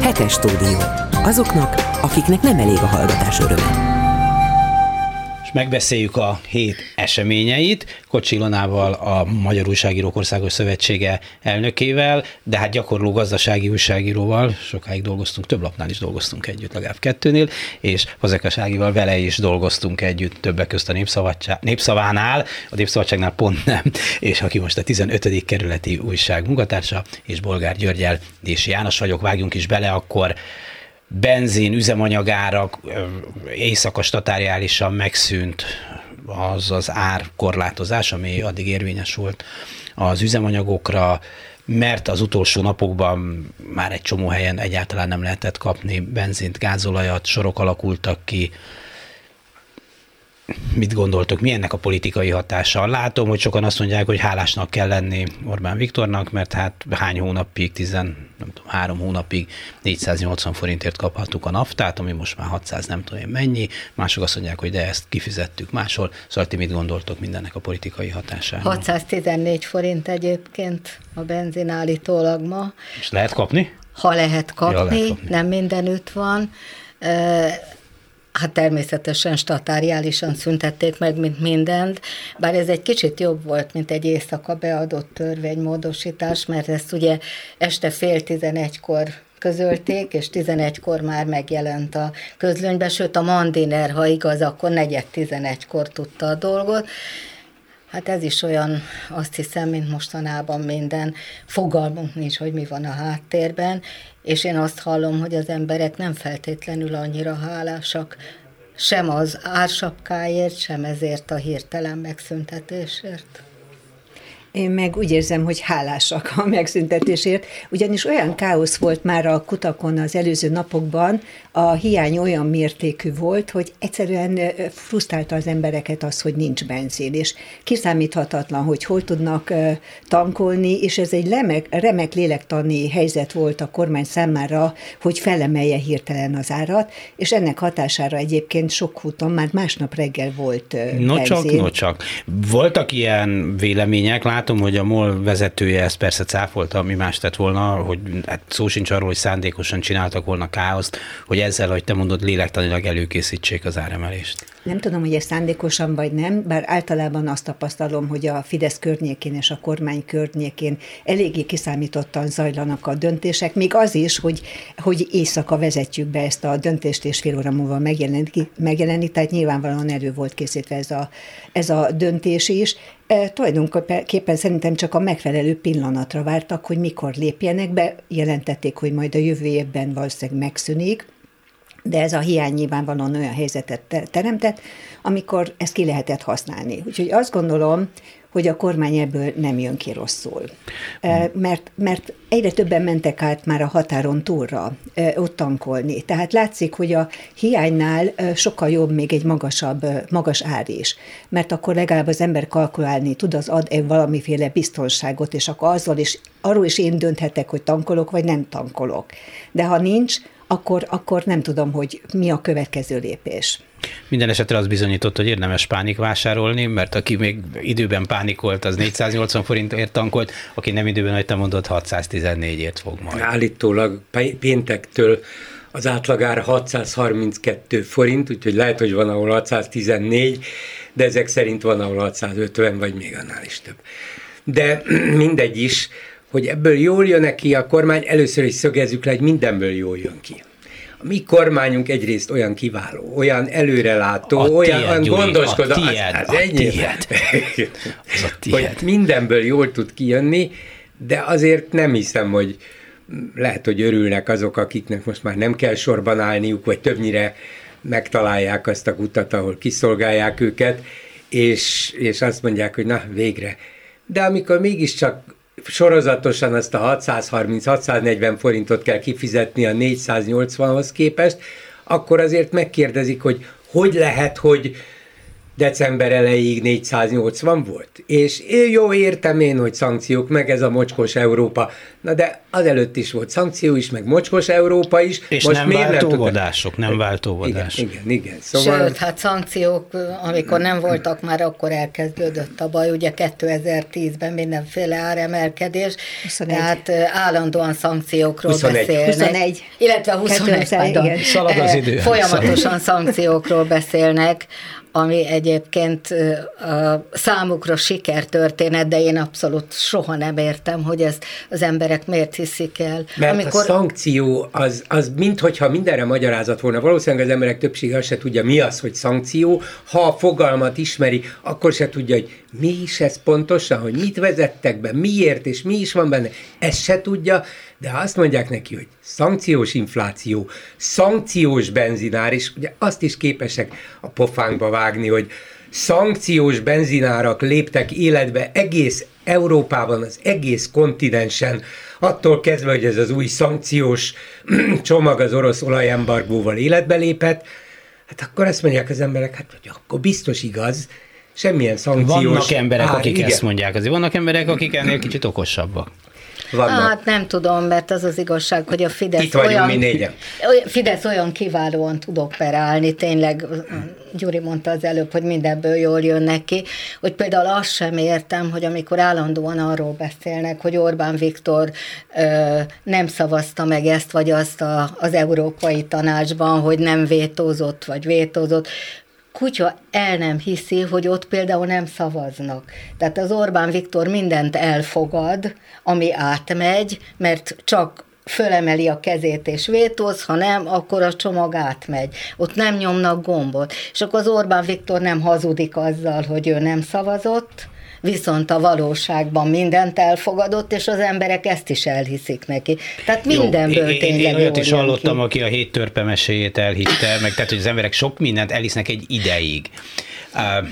Hetes stúdió. Azoknak, akiknek nem elég a hallgatás öröme megbeszéljük a hét eseményeit. Kocsi Ilonával, a Magyar Újságírók Országos Szövetsége elnökével, de hát gyakorló gazdasági újságíróval, sokáig dolgoztunk, több lapnál is dolgoztunk együtt, legalább kettőnél, és Fazekaságival vele is dolgoztunk együtt, többek közt a Népszavánál, a Népszabadságnál pont nem, és aki most a 15. kerületi újság munkatársa, és Bolgár Györgyel és János vagyok, vágjunk is bele, akkor benzin, üzemanyagárak éjszaka statáriálisan megszűnt az az árkorlátozás, ami addig érvényes volt az üzemanyagokra, mert az utolsó napokban már egy csomó helyen egyáltalán nem lehetett kapni benzint, gázolajat, sorok alakultak ki, mit gondoltok, mi ennek a politikai hatása? Látom, hogy sokan azt mondják, hogy hálásnak kell lenni Orbán Viktornak, mert hát hány hónapig, tizen, nem tudom, három hónapig 480 forintért kaphattuk a naftát, ami most már 600 nem tudom én mennyi. Mások azt mondják, hogy de ezt kifizettük máshol. Szóval ti mit gondoltok mindennek a politikai hatására? 614 forint egyébként a benzin állítólag ma. És lehet kapni? Ha lehet kapni, ja, lehet kapni. nem mindenütt van. Hát természetesen statáriálisan szüntették meg, mint mindent, bár ez egy kicsit jobb volt, mint egy éjszaka beadott törvénymódosítás, mert ezt ugye este fél tizenegykor közölték, és 11-kor már megjelent a közlönybe, sőt a Mandiner, ha igaz, akkor negyed 11-kor tudta a dolgot. Hát ez is olyan, azt hiszem, mint mostanában minden fogalmunk nincs, hogy mi van a háttérben, és én azt hallom, hogy az emberek nem feltétlenül annyira hálásak sem az ársapkáért, sem ezért a hirtelen megszüntetésért. Én meg úgy érzem, hogy hálásak a megszüntetésért, ugyanis olyan káosz volt már a kutakon az előző napokban, a hiány olyan mértékű volt, hogy egyszerűen frusztrálta az embereket az, hogy nincs benzin, és kiszámíthatatlan, hogy hol tudnak tankolni, és ez egy remek, remek lélektani helyzet volt a kormány számára, hogy felemelje hirtelen az árat, és ennek hatására egyébként sok úton már másnap reggel volt benzin. No csak, no csak. Voltak ilyen vélemények, lát látom, hogy a MOL vezetője ezt persze cáfolta, mi más tett volna, hogy hát szó sincs arról, hogy szándékosan csináltak volna káoszt, hogy ezzel, hogy te mondod, lélektanilag előkészítsék az áremelést. Nem tudom, hogy ez szándékosan vagy nem, bár általában azt tapasztalom, hogy a Fidesz környékén és a kormány környékén eléggé kiszámítottan zajlanak a döntések, még az is, hogy, hogy éjszaka vezetjük be ezt a döntést, és fél óra múlva megjelenik, megjelenik tehát nyilvánvalóan elő volt készítve ez a, ez a döntés is. E, tulajdonképpen szerintem csak a megfelelő pillanatra vártak, hogy mikor lépjenek be, jelentették, hogy majd a jövő évben valószínűleg megszűnik, de ez a hiány nyilvánvalóan olyan helyzetet teremtett, amikor ezt ki lehetett használni. Úgyhogy azt gondolom, hogy a kormány ebből nem jön ki rosszul. Mert, mert egyre többen mentek át már a határon túlra ott tankolni. Tehát látszik, hogy a hiánynál sokkal jobb még egy magasabb, magas ár is. Mert akkor legalább az ember kalkulálni tud, az ad egy valamiféle biztonságot, és akkor azzal is, arról is én dönthetek, hogy tankolok, vagy nem tankolok. De ha nincs, akkor, akkor nem tudom, hogy mi a következő lépés. Minden esetre az bizonyított, hogy érdemes pánik vásárolni, mert aki még időben pánikolt, az 480 forintért tankolt, aki nem időben, ahogy te mondod, 614-ért fog majd. Állítólag péntektől az átlagár 632 forint, úgyhogy lehet, hogy van, ahol 614, de ezek szerint van, ahol 650, vagy még annál is több. De mindegy is, hogy ebből jól jön ki a kormány, először is szögezzük le, hogy mindenből jól jön ki. A mi kormányunk egyrészt olyan kiváló, olyan előrelátó, a olyan, tiéd, olyan gondoskodó. A tiéd, az, az a tiéd. Az a tiéd. Hogy mindenből jól tud kijönni, de azért nem hiszem, hogy lehet, hogy örülnek azok, akiknek most már nem kell sorban állniuk, vagy többnyire megtalálják azt a kutat, ahol kiszolgálják őket, és, és azt mondják, hogy na, végre. De amikor mégiscsak sorozatosan azt a 630-640 forintot kell kifizetni a 480-hoz képest, akkor azért megkérdezik, hogy hogy lehet, hogy december elejéig 480 volt. És jó értem én, hogy szankciók, meg ez a mocskos Európa. Na de azelőtt is volt szankció is, meg mocskos Európa is. És Most nem váltóvodások, nem váltóvodás. Igen, igen, igen. Szóval... Sőt, hát szankciók, amikor nem voltak már, akkor elkezdődött a baj. Ugye 2010-ben mindenféle áremelkedés, 21. tehát állandóan szankciókról 21. beszélnek. 21. Illetve 21, pardon. Szalad az idő. Folyamatosan szankciókról beszélnek, ami egyébként a számukra sikertörténet, de én abszolút soha nem értem, hogy ezt az emberek miért hiszik el. Mert Amikor... a szankció az, az minthogyha mindenre magyarázat volna. Valószínűleg az emberek többsége azt se tudja, mi az, hogy szankció. Ha a fogalmat ismeri, akkor se tudja, hogy mi is ez pontosan, hogy mit vezettek be, miért és mi is van benne. Ezt se tudja, de ha azt mondják neki, hogy szankciós infláció, szankciós benzinár, és ugye azt is képesek a pofánkba vágni, hogy szankciós benzinárak léptek életbe egész Európában, az egész kontinensen, attól kezdve, hogy ez az új szankciós csomag az orosz olajembargóval életbe lépett, hát akkor azt mondják az emberek, hát hogy akkor biztos igaz, semmilyen szankciós... Vannak emberek, ár, akik igen. ezt mondják, azért vannak emberek, akik ennél kicsit okosabbak vannak? Hát nem tudom, mert az az igazság, hogy a Fidesz Itt vagyunk olyan, mi négyen. Fidesz olyan kiválóan tud operálni, tényleg Gyuri mondta az előbb, hogy mindenből jól jön neki, hogy például azt sem értem, hogy amikor állandóan arról beszélnek, hogy Orbán Viktor ö, nem szavazta meg ezt vagy azt a, az Európai Tanácsban, hogy nem vétózott vagy vétózott, kutya el nem hiszi, hogy ott például nem szavaznak. Tehát az Orbán Viktor mindent elfogad, ami átmegy, mert csak fölemeli a kezét és vétóz, ha nem, akkor a csomag átmegy. Ott nem nyomnak gombot. És akkor az Orbán Viktor nem hazudik azzal, hogy ő nem szavazott, viszont a valóságban mindent elfogadott, és az emberek ezt is elhiszik neki. Tehát mindenből Jó, tényleg Én, én olyat is hallottam, ki. aki a hét törpemeséjét elhitte, meg tehát, hogy az emberek sok mindent elhisznek egy ideig. Uh,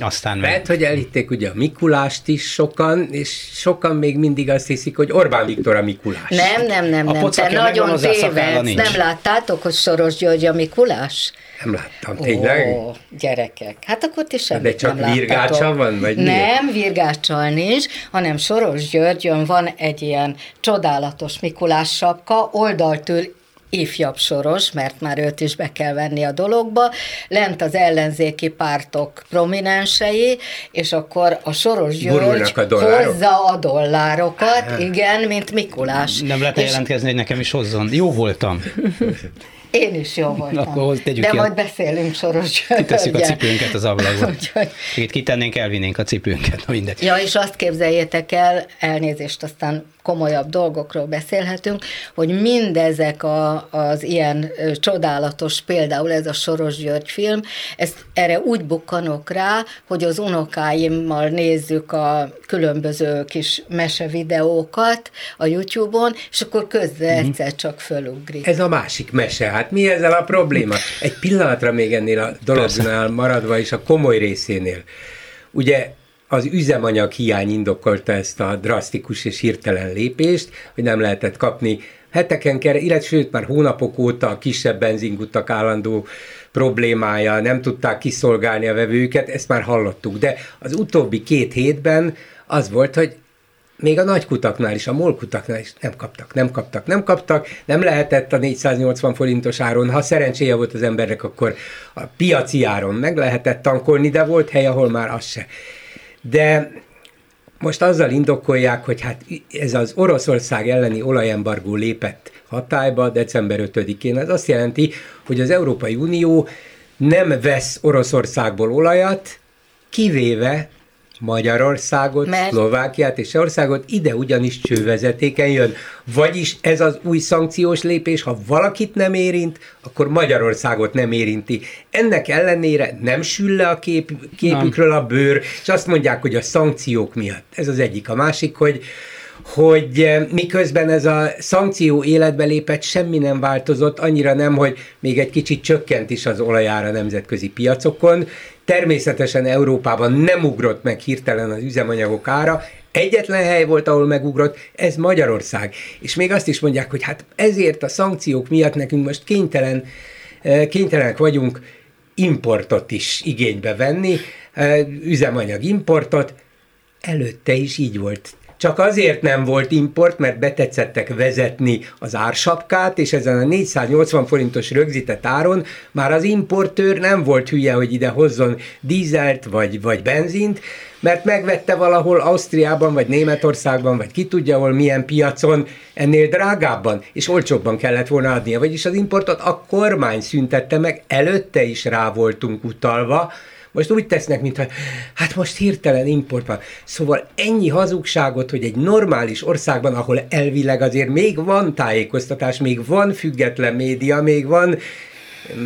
aztán meg... Mert, hogy elhitték ugye a Mikulást is sokan, és sokan még mindig azt hiszik, hogy Orbán Viktor a Mikulás. Nem, nem, nem, nem. Te nagyon tévedsz. Nem láttátok, hogy Soros György a Mikulás? Nem láttam, tényleg? Ó, gyerekek, hát akkor ti semmit De csak nem virgácsa van, vagy Nem, miért? virgáccsal nincs, hanem Soros Györgyön van egy ilyen csodálatos Mikulás sapka, oldaltől ifjabb soros, mert már őt is be kell venni a dologba, lent az ellenzéki pártok prominensei, és akkor a Soros György a hozza a dollárokat, Aha. igen, mint Mikulás. Nem lehet és... jelentkezni, hogy nekem is hozzon. Jó voltam. Én is jó voltam. Akkor tegyük De ki majd a... beszélünk Soros Kitesszük a cipőnket az ablakba. Itt kitennénk, elvinnénk a cipőnket, mindegy. Ja, és azt képzeljétek el, elnézést, aztán komolyabb dolgokról beszélhetünk, hogy mindezek a, az ilyen csodálatos, például ez a Soros György film, ezt erre úgy bukkanok rá, hogy az unokáimmal nézzük a különböző kis mesevideókat a YouTube-on, és akkor közben mm. egyszer csak fölugrik. Ez a másik mese, hát mi ezzel a probléma? Egy pillanatra még ennél a dolognál maradva, és a komoly részénél. Ugye az üzemanyag hiány indokolta ezt a drasztikus és hirtelen lépést, hogy nem lehetett kapni heteken keresztül, illetve sőt már hónapok óta a kisebb benzinkutak állandó problémája, nem tudták kiszolgálni a vevőket, ezt már hallottuk. De az utóbbi két hétben az volt, hogy még a nagy kutaknál is, a MOL kutaknál is nem kaptak, nem kaptak, nem kaptak, nem lehetett a 480 forintos áron, ha szerencséje volt az embernek, akkor a piaci áron meg lehetett tankolni, de volt hely, ahol már az se. De most azzal indokolják, hogy hát ez az Oroszország elleni olajembargó lépett hatályba december 5-én. Ez azt jelenti, hogy az Európai Unió nem vesz Oroszországból olajat, kivéve Magyarországot, Mert... Szlovákiát és országot, ide ugyanis csővezetéken jön. Vagyis ez az új szankciós lépés, ha valakit nem érint, akkor Magyarországot nem érinti. Ennek ellenére nem sül le a kép, képükről a bőr, és azt mondják, hogy a szankciók miatt. Ez az egyik. A másik, hogy hogy eh, miközben ez a szankció életbe lépett, semmi nem változott, annyira nem, hogy még egy kicsit csökkent is az olajára nemzetközi piacokon. Természetesen Európában nem ugrott meg hirtelen az üzemanyagok ára, Egyetlen hely volt, ahol megugrott, ez Magyarország. És még azt is mondják, hogy hát ezért a szankciók miatt nekünk most kénytelen, eh, kénytelenek vagyunk importot is igénybe venni, eh, üzemanyag importot. Előtte is így volt csak azért nem volt import, mert betetszettek vezetni az ársapkát, és ezen a 480 forintos rögzített áron már az importőr nem volt hülye, hogy ide hozzon dízelt vagy, vagy benzint, mert megvette valahol Ausztriában, vagy Németországban, vagy ki tudja hol, milyen piacon, ennél drágábban és olcsóbban kellett volna adnia. Vagyis az importot a kormány szüntette meg, előtte is rá voltunk utalva, most úgy tesznek, mintha hát most hirtelen import. Szóval ennyi hazugságot, hogy egy normális országban, ahol elvileg azért még van tájékoztatás, még van független média, még van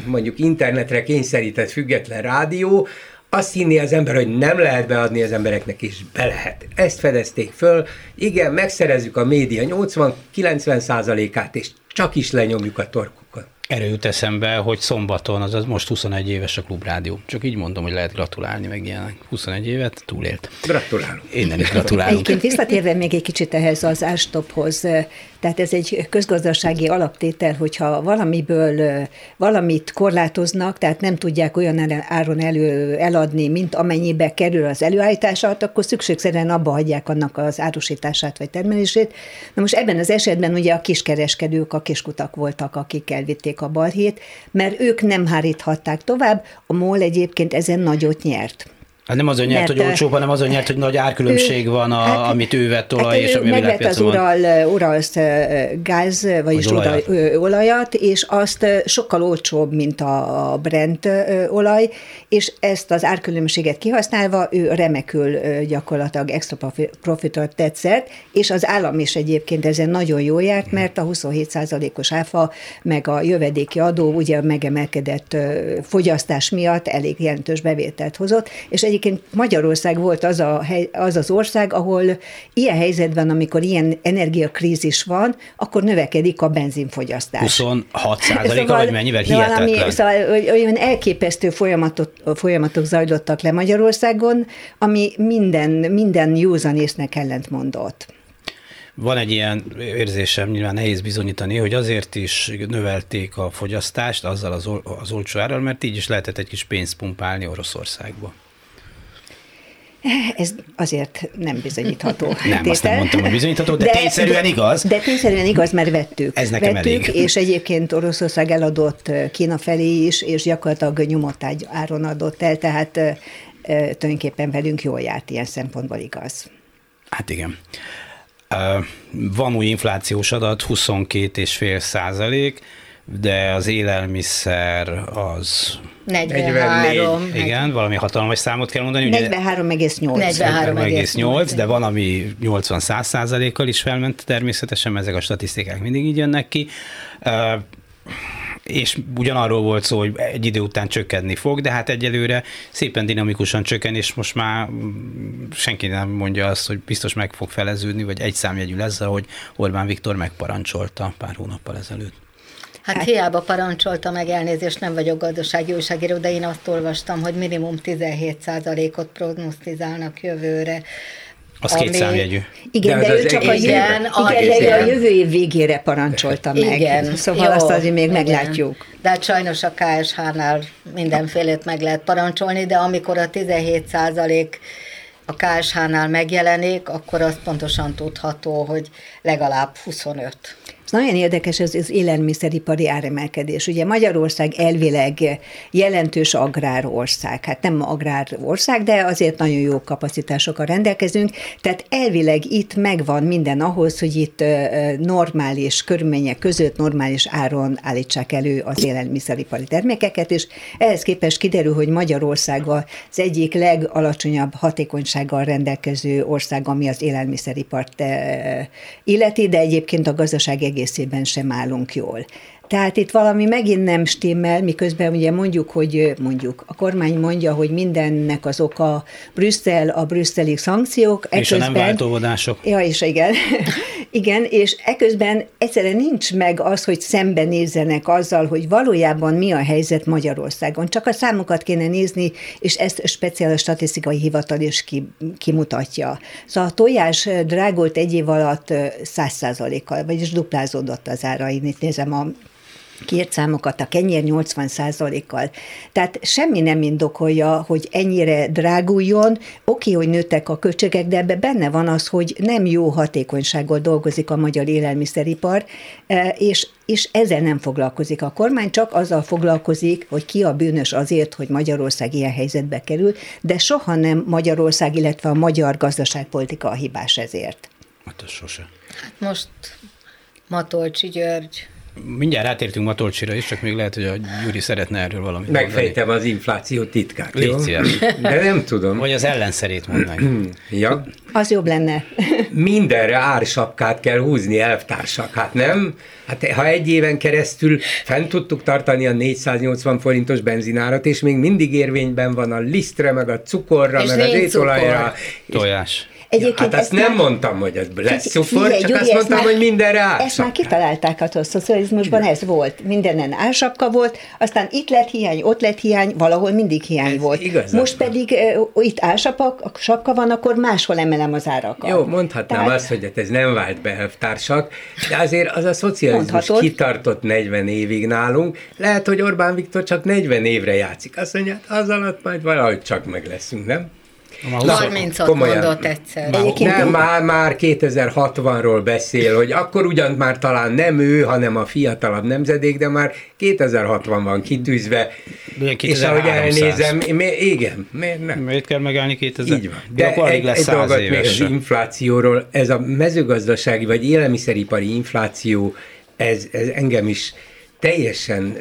mondjuk internetre kényszerített független rádió, azt hinni az ember, hogy nem lehet beadni az embereknek, és be lehet. Ezt fedezték föl. Igen, megszerezzük a média 80-90 százalékát, és csak is lenyomjuk a torkokat. Erről jut eszembe, hogy szombaton, azaz most 21 éves a klubrádió. Csak így mondom, hogy lehet gratulálni, meg ilyenek. 21 évet túlélt. Gratulálunk. Innen is gratulálunk. Egyébként visszatérve még egy kicsit ehhez az árstophoz, tehát ez egy közgazdasági alaptétel, hogyha valamiből valamit korlátoznak, tehát nem tudják olyan áron elő, eladni, mint amennyibe kerül az előállítását, akkor szükségszerűen abba hagyják annak az árusítását vagy termelését. Na most ebben az esetben ugye a kiskereskedők, a kiskutak voltak, akik elvitték a balhét, mert ők nem háríthatták tovább, a MOL egyébként ezen nagyot nyert. Hát nem azon nyert, hogy olcsóbb, hanem azon nyert, hogy nagy árkülönbség ő, van, a, hát, amit ő vett olaj, hát és ami megvett az Ural, Uralsz gáz, vagyis olajat. olajat, és azt sokkal olcsóbb, mint a Brent olaj, és ezt az árkülönbséget kihasználva ő remekül gyakorlatilag extra profitot tetszett, és az állam is egyébként ezen nagyon jól járt, mert a 27%-os áfa, meg a jövedéki adó ugye megemelkedett fogyasztás miatt elég jelentős bevételt hozott, és egyébként Magyarország volt az, a, az az ország, ahol ilyen helyzetben, amikor ilyen energiakrízis van, akkor növekedik a benzinfogyasztás. 26 százaléka, szóval, vagy mennyivel hihetetlen? Valami, szóval olyan elképesztő folyamatok, folyamatok zajlottak le Magyarországon, ami minden, minden józanésznek ellent mondott. Van egy ilyen érzésem, nyilván nehéz bizonyítani, hogy azért is növelték a fogyasztást azzal az, az olcsó árral, mert így is lehetett egy kis pénzt pumpálni Oroszországba. Ez azért nem bizonyítható. Nem, azt nem mondtam, hogy bizonyítható, de, de tényszerűen igaz. De tényszerűen igaz, mert vettük. Ez nekem vettük, elég. és egyébként Oroszország eladott Kína felé is, és gyakorlatilag nyomott áron adott el, tehát tulajdonképpen velünk jól járt ilyen szempontból igaz. Hát igen. Van új inflációs adat, 22,5 százalék, de az élelmiszer az 43. Igen, valami hatalmas számot kell mondani. 43,8. 43,8, de van, ami 80-100 százalékkal is felment természetesen, ezek a statisztikák mindig így jönnek ki. és ugyanarról volt szó, hogy egy idő után csökkenni fog, de hát egyelőre szépen dinamikusan csökken, és most már senki nem mondja azt, hogy biztos meg fog feleződni, vagy egy számjegyű lesz, hogy Orbán Viktor megparancsolta pár hónappal ezelőtt. Hát, hát hiába parancsolta meg elnézést, nem vagyok gazdasági újságíró, de én azt olvastam, hogy minimum 17%-ot prognosztizálnak jövőre. Az ami... két számjegyű. Igen, de, de ő csak a, igen, a, igen, igen. a jövő év végére parancsolta meg. Igen. Szóval Jó, azt azért még igen. meglátjuk. De hát sajnos a KSH-nál mindenfélét meg lehet parancsolni, de amikor a 17 százalék a KSH-nál megjelenik, akkor az pontosan tudható, hogy legalább 25. Nagyon érdekes ez az élelmiszeripari áremelkedés. Ugye Magyarország elvileg jelentős agrárország, hát nem agrárország, de azért nagyon jó kapacitásokkal rendelkezünk, tehát elvileg itt megvan minden ahhoz, hogy itt normális körülmények között normális áron állítsák elő az élelmiszeripari termékeket, és ehhez képest kiderül, hogy Magyarország az egyik legalacsonyabb hatékonysággal rendelkező ország, ami az élelmiszeripart illeti, de egyébként a gazdaság egész egészében sem állunk jól. Tehát itt valami megint nem stimmel, miközben ugye mondjuk, hogy mondjuk a kormány mondja, hogy mindennek az oka Brüsszel, a brüsszeli szankciók. És a nem váltóvodások. Ja, és igen. igen, és eközben egyszerűen nincs meg az, hogy szembenézzenek azzal, hogy valójában mi a helyzet Magyarországon. Csak a számokat kéne nézni, és ezt speciális statisztikai hivatal is ki, kimutatja. Szóval a tojás drágult egy év alatt száz százalékkal, vagyis duplázódott az ára. Én itt nézem a kért számokat, a kenyér 80 kal Tehát semmi nem indokolja, hogy ennyire dráguljon. Oké, hogy nőttek a költségek, de ebbe benne van az, hogy nem jó hatékonysággal dolgozik a magyar élelmiszeripar, e, és és ezzel nem foglalkozik a kormány, csak azzal foglalkozik, hogy ki a bűnös azért, hogy Magyarország ilyen helyzetbe kerül, de soha nem Magyarország, illetve a magyar gazdaságpolitika a hibás ezért. Hát ez sose. Hát most Matolcsi György Mindjárt rátértünk Matolcsira is, csak még lehet, hogy a Gyuri szeretne erről valamit Megfejtem mondani. az infláció titkát. Légy De nem tudom. Vagy az ellenszerét mondanak. ja. Az jobb lenne. Mindenre ársapkát kell húzni, elvtársak, hát nem? Hát ha egy éven keresztül fent tudtuk tartani a 480 forintos benzinárat, és még mindig érvényben van a lisztre, meg a cukorra, és meg az étolajra. Tojás. Egyébként ja, hát ezt nem már... mondtam, hogy ez lesz szufor, csak Gyuri, azt mondtam, már, hogy mindenre ársapka. Ezt már kitalálták a szocializmusban, ez volt. Mindenen ársapka volt, aztán itt lett hiány, ott lett hiány, valahol mindig hiány ez volt. Igazán. Most pedig uh, itt ársapka van, akkor máshol emelem az árakat. Jó, mondhatnám Tehát... azt, hogy hát ez nem vált be elvtársak, de azért az a szocializmus Mondhatod. kitartott 40 évig nálunk. Lehet, hogy Orbán Viktor csak 40 évre játszik. Azt mondja, hát az alatt majd valahogy csak meg leszünk, nem? 30-ot mondott egyszer. Nem, már, már 2060-ról beszél, hogy akkor ugyan már talán nem ő, hanem a fiatalabb nemzedék, de már 2060 van kitűzve. De és ahogy elnézem, igen, miért nem? Miért kell megállni 2000? Így van. De, de akkor egy, lesz egy dolgot még az inflációról, ez a mezőgazdasági vagy élelmiszeripari infláció, ez, ez engem is teljesen,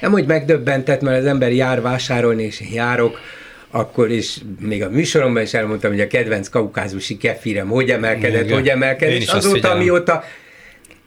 nem hogy megdöbbentett, mert az ember jár vásárolni, és én járok, akkor is még a műsoromban is elmondtam, hogy a kedvenc kaukázusi kefirem hogy emelkedett, Igen. hogy emelkedett, és azóta, mióta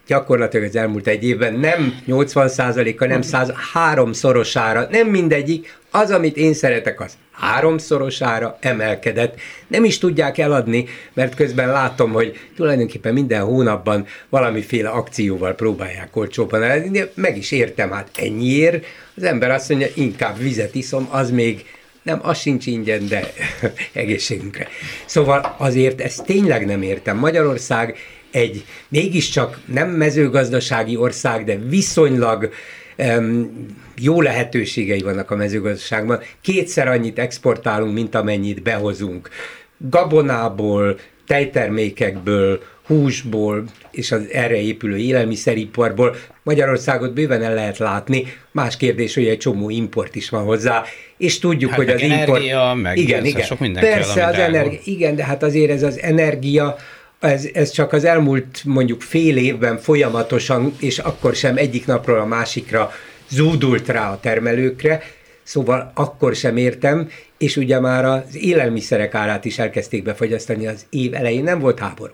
gyakorlatilag az elmúlt egy évben nem 80 a nem 103 szorosára, nem mindegyik, az, amit én szeretek, az háromszorosára emelkedett. Nem is tudják eladni, mert közben látom, hogy tulajdonképpen minden hónapban valamiféle akcióval próbálják olcsóban eladni, meg is értem, hát ennyiért. Az ember azt mondja, inkább vizet iszom, az még nem, az sincs ingyen, de egészségünkre. Szóval azért ezt tényleg nem értem. Magyarország egy mégiscsak nem mezőgazdasági ország, de viszonylag um, jó lehetőségei vannak a mezőgazdaságban. Kétszer annyit exportálunk, mint amennyit behozunk. Gabonából, tejtermékekből, húsból és az erre épülő élelmiszeriparból. Magyarországot bőven el lehet látni. Más kérdés, hogy egy csomó import is van hozzá, és tudjuk, hát hogy az energia, import... Meg igen, igen. Sok minden Persze, kell, az energia, igen, de hát azért ez az energia, ez, ez csak az elmúlt mondjuk fél évben folyamatosan, és akkor sem egyik napról a másikra zúdult rá a termelőkre, szóval akkor sem értem, és ugye már az élelmiszerek árát is elkezdték befogyasztani az év elején, nem volt háború.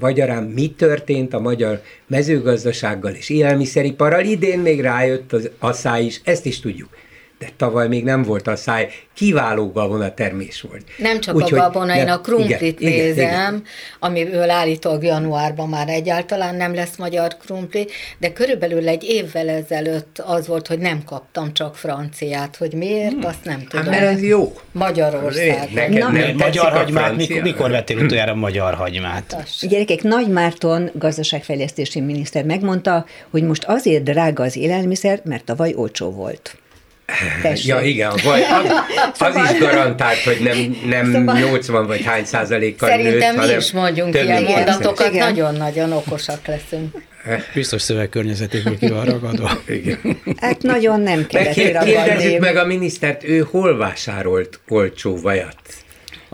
Magyarán mi történt a magyar mezőgazdasággal és élelmiszeriparral? Idén még rájött az asszály is, ezt is tudjuk de tavaly még nem volt a száj, kiváló gabona termés volt. Nem csak Úgy, a gabona, én a krumplit igen, nézem, igen, igen. amiből állítólag januárban már egyáltalán nem lesz magyar krumpli, de körülbelül egy évvel ezelőtt az volt, hogy nem kaptam csak franciát, hogy miért, hmm. azt nem hát, tudom. Hát, mert ez jó. Magyarország. Neked Na, nem magyar hagymát, mikor, mikor vettél utoljára magyar hagymát? Gyerekek, Nagy Márton gazdaságfejlesztési miniszter megmondta, hogy most azért drága az élelmiszer, mert tavaly olcsó volt. Tessék. Ja, igen, vagy az, az is garantált, hogy nem, nem szóval... 80 vagy hány százalékkal Szerintem nőtt, mi is mondjunk ilyen mondatokat, nagyon-nagyon okosak leszünk. Biztos szövegkörnyezetéből ki van ragadva. Igen. Hát nagyon nem kellett Kérdezzük meg a minisztert, ő hol vásárolt olcsó vajat?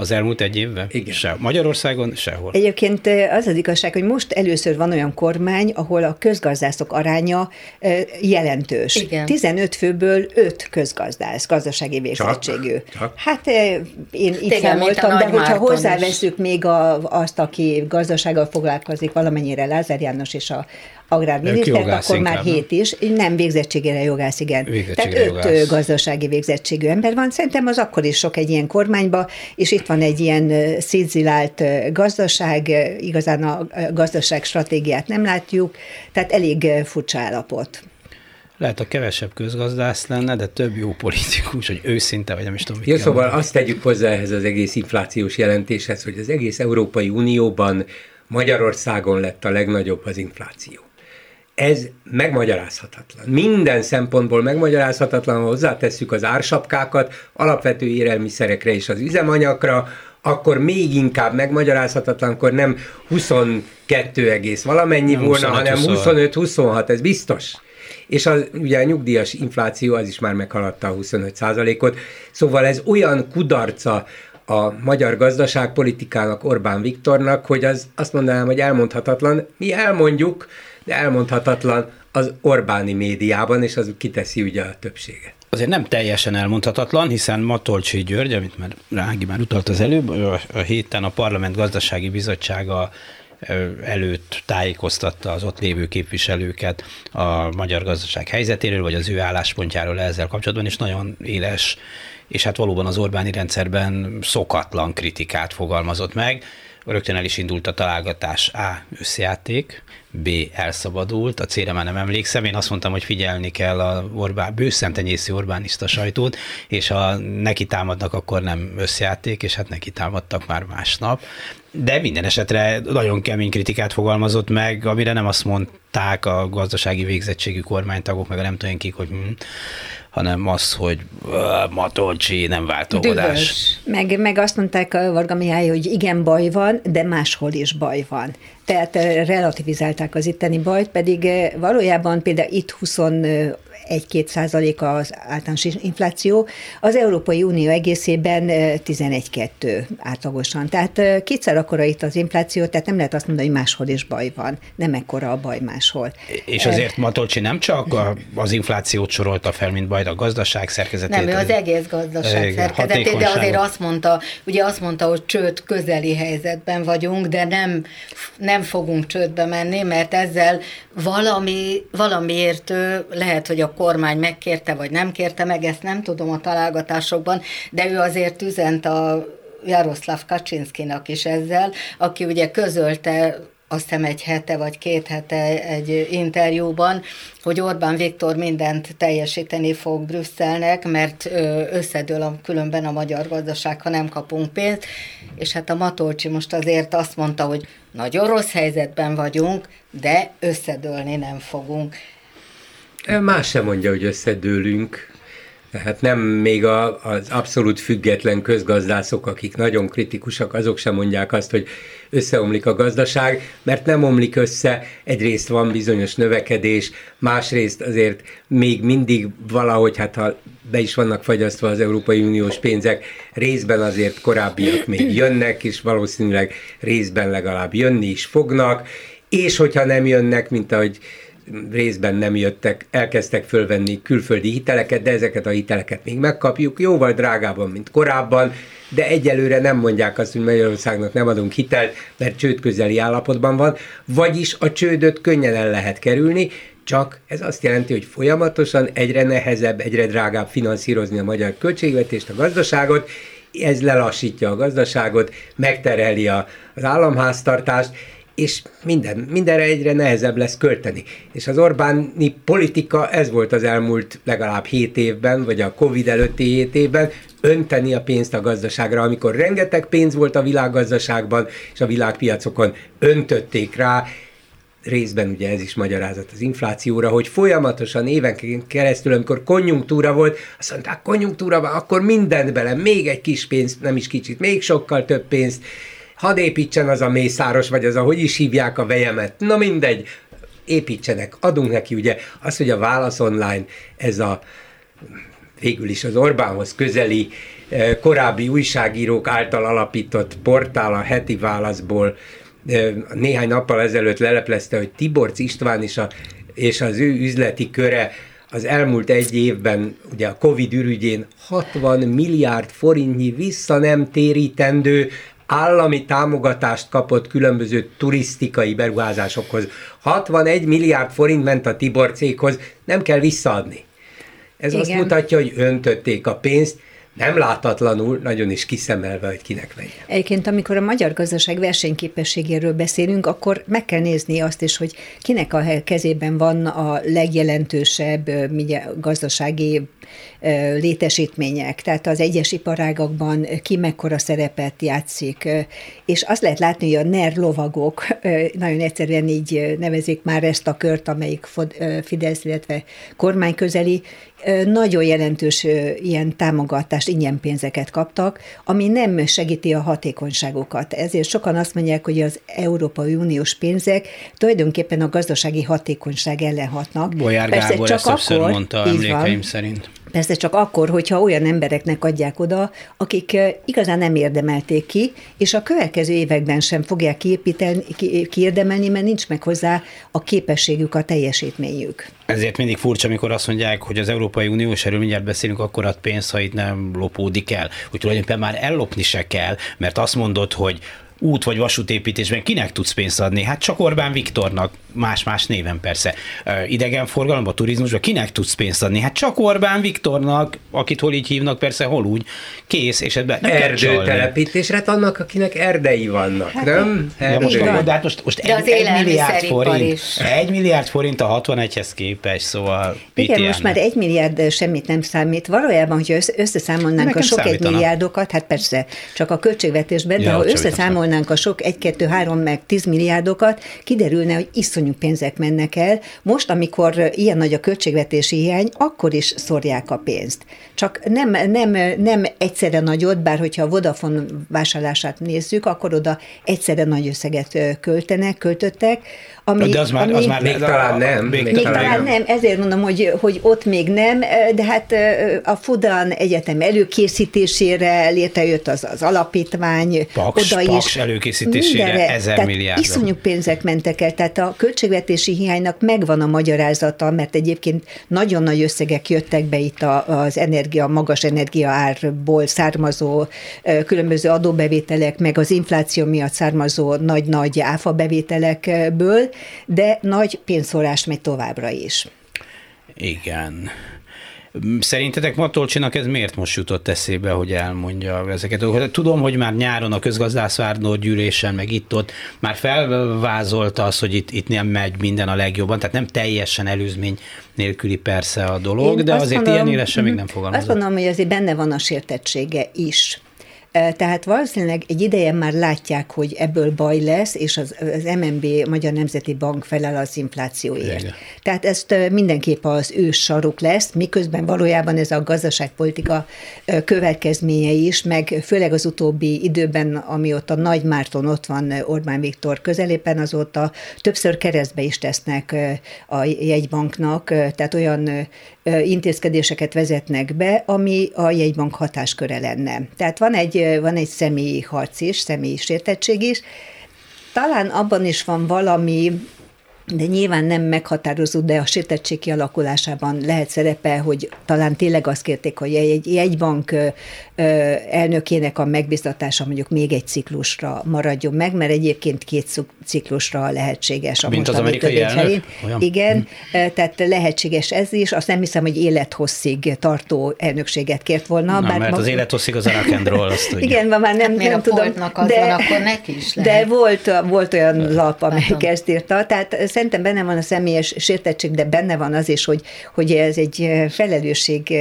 Az elmúlt egy évben? Igen. Se, Magyarországon sehol. Egyébként az az igazság, hogy most először van olyan kormány, ahol a közgazdászok aránya jelentős. Igen. 15 főből 5 közgazdász, gazdasági végzettségű. Csak? Csak? Hát én így számoltam, de hogyha hozzáveszünk még a, azt, aki gazdasággal foglalkozik, valamennyire Lázár János és a, agrárminisztert, akkor már hét is. Nem végzettségére jogász, igen. Tehát öt jogász. gazdasági végzettségű ember van. Szerintem az akkor is sok egy ilyen kormányba, és itt van egy ilyen szétzilált gazdaság, igazán a gazdaság stratégiát nem látjuk, tehát elég furcsa állapot. Lehet, a kevesebb közgazdász lenne, de több jó politikus, hogy őszinte, vagy nem is tudom. Jó, szóval mondani. azt tegyük hozzá ehhez az egész inflációs jelentéshez, hogy az egész Európai Unióban Magyarországon lett a legnagyobb az infláció ez megmagyarázhatatlan. Minden szempontból megmagyarázhatatlan, ha hozzátesszük az ársapkákat, alapvető élelmiszerekre és az üzemanyagra, akkor még inkább megmagyarázhatatlan, akkor nem 22 egész valamennyi nem volna, hanem 25-26, ez biztos. És az, ugye a nyugdíjas infláció az is már meghaladta a 25 ot szóval ez olyan kudarca a magyar gazdaságpolitikának, Orbán Viktornak, hogy az azt mondanám, hogy elmondhatatlan. Mi elmondjuk, de elmondhatatlan az Orbáni médiában, és az kiteszi ugye a többséget. Azért nem teljesen elmondhatatlan, hiszen Matolcsi György, amit már Rági már utalt az előbb, a héten a Parlament Gazdasági Bizottsága előtt tájékoztatta az ott lévő képviselőket a magyar gazdaság helyzetéről, vagy az ő álláspontjáról ezzel kapcsolatban, és nagyon éles, és hát valóban az Orbáni rendszerben szokatlan kritikát fogalmazott meg. Rögtön el is indult a találgatás A. összjáték, B. elszabadult, a célra már nem emlékszem, én azt mondtam, hogy figyelni kell a Orbán, bőszentenyészi Orbánista sajtót, és ha neki támadnak, akkor nem összjáték, és hát neki támadtak már másnap. De minden esetre nagyon kemény kritikát fogalmazott meg, amire nem azt mondták a gazdasági végzettségű kormánytagok, meg a nem tudom kik, hogy hm, hanem az, hogy Matolcsi nem váltókodás. Meg, meg azt mondták a Varga Mihály, hogy igen, baj van, de máshol is baj van. Tehát relativizálták az itteni bajt, pedig valójában például itt 20 1-2 százaléka az általános infláció, az Európai Unió egészében 11-2 átlagosan. Tehát kétszer akkora itt az infláció, tehát nem lehet azt mondani, hogy máshol is baj van, nem ekkora a baj máshol. És azért Matolcsi nem csak az inflációt sorolta fel, mint baj, a gazdaság szerkezetét. Nem, ő az egész gazdaság szerkezetét, de azért azt mondta, ugye azt mondta, hogy csőd közeli helyzetben vagyunk, de nem, nem fogunk csődbe menni, mert ezzel valami, valamiért lehet, hogy a kormány megkérte, vagy nem kérte meg, ezt nem tudom a találgatásokban, de ő azért üzent a Jaroszláv Kaczynszkinak is ezzel, aki ugye közölte azt hiszem egy hete vagy két hete egy interjúban, hogy Orbán Viktor mindent teljesíteni fog Brüsszelnek, mert összedől a, különben a magyar gazdaság, ha nem kapunk pénzt, és hát a Matolcsi most azért azt mondta, hogy nagyon rossz helyzetben vagyunk, de összedőlni nem fogunk. Más sem mondja, hogy összedőlünk. Tehát nem még a, az abszolút független közgazdászok, akik nagyon kritikusak, azok sem mondják azt, hogy összeomlik a gazdaság, mert nem omlik össze, egyrészt van bizonyos növekedés, másrészt azért még mindig valahogy, hát ha be is vannak fagyasztva az Európai Uniós pénzek, részben azért korábbiak még jönnek, és valószínűleg részben legalább jönni is fognak, és hogyha nem jönnek, mint ahogy részben nem jöttek, elkezdtek fölvenni külföldi hiteleket, de ezeket a hiteleket még megkapjuk, jóval drágában, mint korábban, de egyelőre nem mondják azt, hogy Magyarországnak nem adunk hitelt, mert csőd közeli állapotban van, vagyis a csődöt könnyen el lehet kerülni, csak ez azt jelenti, hogy folyamatosan egyre nehezebb, egyre drágább finanszírozni a magyar költségvetést, a gazdaságot, ez lelassítja a gazdaságot, megtereli az államháztartást, és minden, mindenre egyre nehezebb lesz költeni. És az Orbáni politika, ez volt az elmúlt legalább 7 évben, vagy a Covid előtti 7 évben, önteni a pénzt a gazdaságra. Amikor rengeteg pénz volt a világgazdaságban és a világpiacokon, öntötték rá, részben ugye ez is magyarázat az inflációra, hogy folyamatosan évenként keresztül, amikor konjunktúra volt, azt mondták, konjunktúra van, akkor mindent bele, még egy kis pénzt, nem is kicsit, még sokkal több pénzt, hadd építsen az a mészáros, vagy az a, hogy is hívják a vejemet, na mindegy, építsenek, adunk neki ugye az, hogy a Válasz Online, ez a végül is az Orbánhoz közeli eh, korábbi újságírók által alapított portál a heti válaszból eh, néhány nappal ezelőtt leleplezte, hogy Tiborc István is a, és az ő üzleti köre az elmúlt egy évben, ugye a Covid ürügyén 60 milliárd forintnyi vissza nem térítendő állami támogatást kapott különböző turisztikai beruházásokhoz. 61 milliárd forint ment a Tibor céghoz, nem kell visszaadni. Ez Igen. azt mutatja, hogy öntötték a pénzt, nem látatlanul, nagyon is kiszemelve, hogy kinek vegye. Egyébként, amikor a magyar gazdaság versenyképességéről beszélünk, akkor meg kell nézni azt is, hogy kinek a kezében van a legjelentősebb gazdasági létesítmények, tehát az egyes iparágakban ki mekkora szerepet játszik, és azt lehet látni, hogy a NER lovagok, nagyon egyszerűen így nevezik már ezt a kört, amelyik Fidesz, illetve kormány közeli, nagyon jelentős ilyen támogatást, ingyen pénzeket kaptak, ami nem segíti a hatékonyságokat. Ezért sokan azt mondják, hogy az Európai Uniós pénzek tulajdonképpen a gazdasági hatékonyság ellen hatnak. Bolyár Gábor Persze, csak ezt akkor, mondta emlékeim van, szerint. Persze csak akkor, hogyha olyan embereknek adják oda, akik igazán nem érdemelték ki, és a következő években sem fogják kiépíteni, ki, kiérdemelni, mert nincs meg hozzá a képességük, a teljesítményük. Ezért mindig furcsa, amikor azt mondják, hogy az Európai Unió, és erről mindjárt beszélünk, akkor ad pénzt, ha itt nem lopódik el. Úgy tulajdonképpen már ellopni se kell, mert azt mondod, hogy út vagy vasútépítésben kinek tudsz pénzt adni? Hát csak Orbán Viktornak, más-más néven persze. Idegenforgalomban, turizmusban kinek tudsz pénzt adni? Hát csak Orbán Viktornak, akit hol így hívnak, persze hol úgy. Kész, és ebben nem Erdőtelepítésre, hát annak, akinek erdei vannak, hát, nem? De most, de hát most, most egy, egy milliárd forint, is. egy milliárd forint a 61-hez képest, szóval Igen, most már egy milliárd semmit nem számít. Valójában, hogyha összeszámolnánk a sok egy milliárdokat, hát persze, csak a költségvetésben, de ha összeszámolnánk számolnánk a sok 1, 2, 3, meg 10 milliárdokat, kiderülne, hogy iszonyú pénzek mennek el. Most, amikor ilyen nagy a költségvetési hiány, akkor is szorják a pénzt. Csak nem, nem, nem egyszerre nagyot, bár hogyha a Vodafone vásárlását nézzük, akkor oda egyszerre nagy összeget költenek, költöttek, ami, de az már, ami, az már még talán nem. Még, még talán, talán nem. nem, ezért mondom, hogy, hogy ott még nem, de hát a Fudan Egyetem előkészítésére létrejött az, az alapítvány, Paks, oda Paks is. előkészítésére mindenre, ezer milliárd. Iszonyú pénzek mentek el, tehát a költségvetési hiánynak megvan a magyarázata, mert egyébként nagyon nagy összegek jöttek be itt az energia, magas energia árból származó különböző adóbevételek, meg az infláció miatt származó nagy-nagy áfabevételekből, de nagy pénzszórás megy továbbra is. Igen. Szerintetek Matolcsinak ez miért most jutott eszébe, hogy elmondja ezeket? Tudom, hogy már nyáron a közgazdászvárnó gyűlésen, meg itt-ott már felvázolta az, hogy itt, itt nem megy minden a legjobban, tehát nem teljesen előzmény nélküli persze a dolog, Én de azért mondom, ilyen élesen még nem fogalmazott. Azt mondom, hogy azért benne van a sértettsége is tehát valószínűleg egy ideje már látják, hogy ebből baj lesz, és az, az MNB, Magyar Nemzeti Bank felel az inflációért. Igen. Tehát ezt mindenképp az ő saruk lesz, miközben valójában ez a gazdaságpolitika következménye is, meg főleg az utóbbi időben, amióta Nagy Márton ott van Orbán Viktor közelében, azóta többször keresztbe is tesznek a jegybanknak, tehát olyan intézkedéseket vezetnek be, ami a jegybank hatásköre lenne. Tehát van egy, van egy személyi harc is, személyi sértettség is, talán abban is van valami, de nyilván nem meghatározó, de a sértettség kialakulásában lehet szerepe, hogy talán tényleg azt kérték, hogy egy jegybank elnökének a megbizatása mondjuk még egy ciklusra maradjon meg, mert egyébként két ciklusra lehetséges a Mint az amerikai elnök? Igen, hm. tehát lehetséges ez is. Azt nem hiszem, hogy élethosszig tartó elnökséget kért volna. Na, bár mert ma... az élethosszig az a rock azt Igen, ma már nem, nem tudom. Az de, van, akkor neki is lehet. De volt, volt olyan lap, amelyik ezt írta. Tehát szerintem benne van a személyes sértettség, de benne van az is, hogy, hogy ez egy felelősség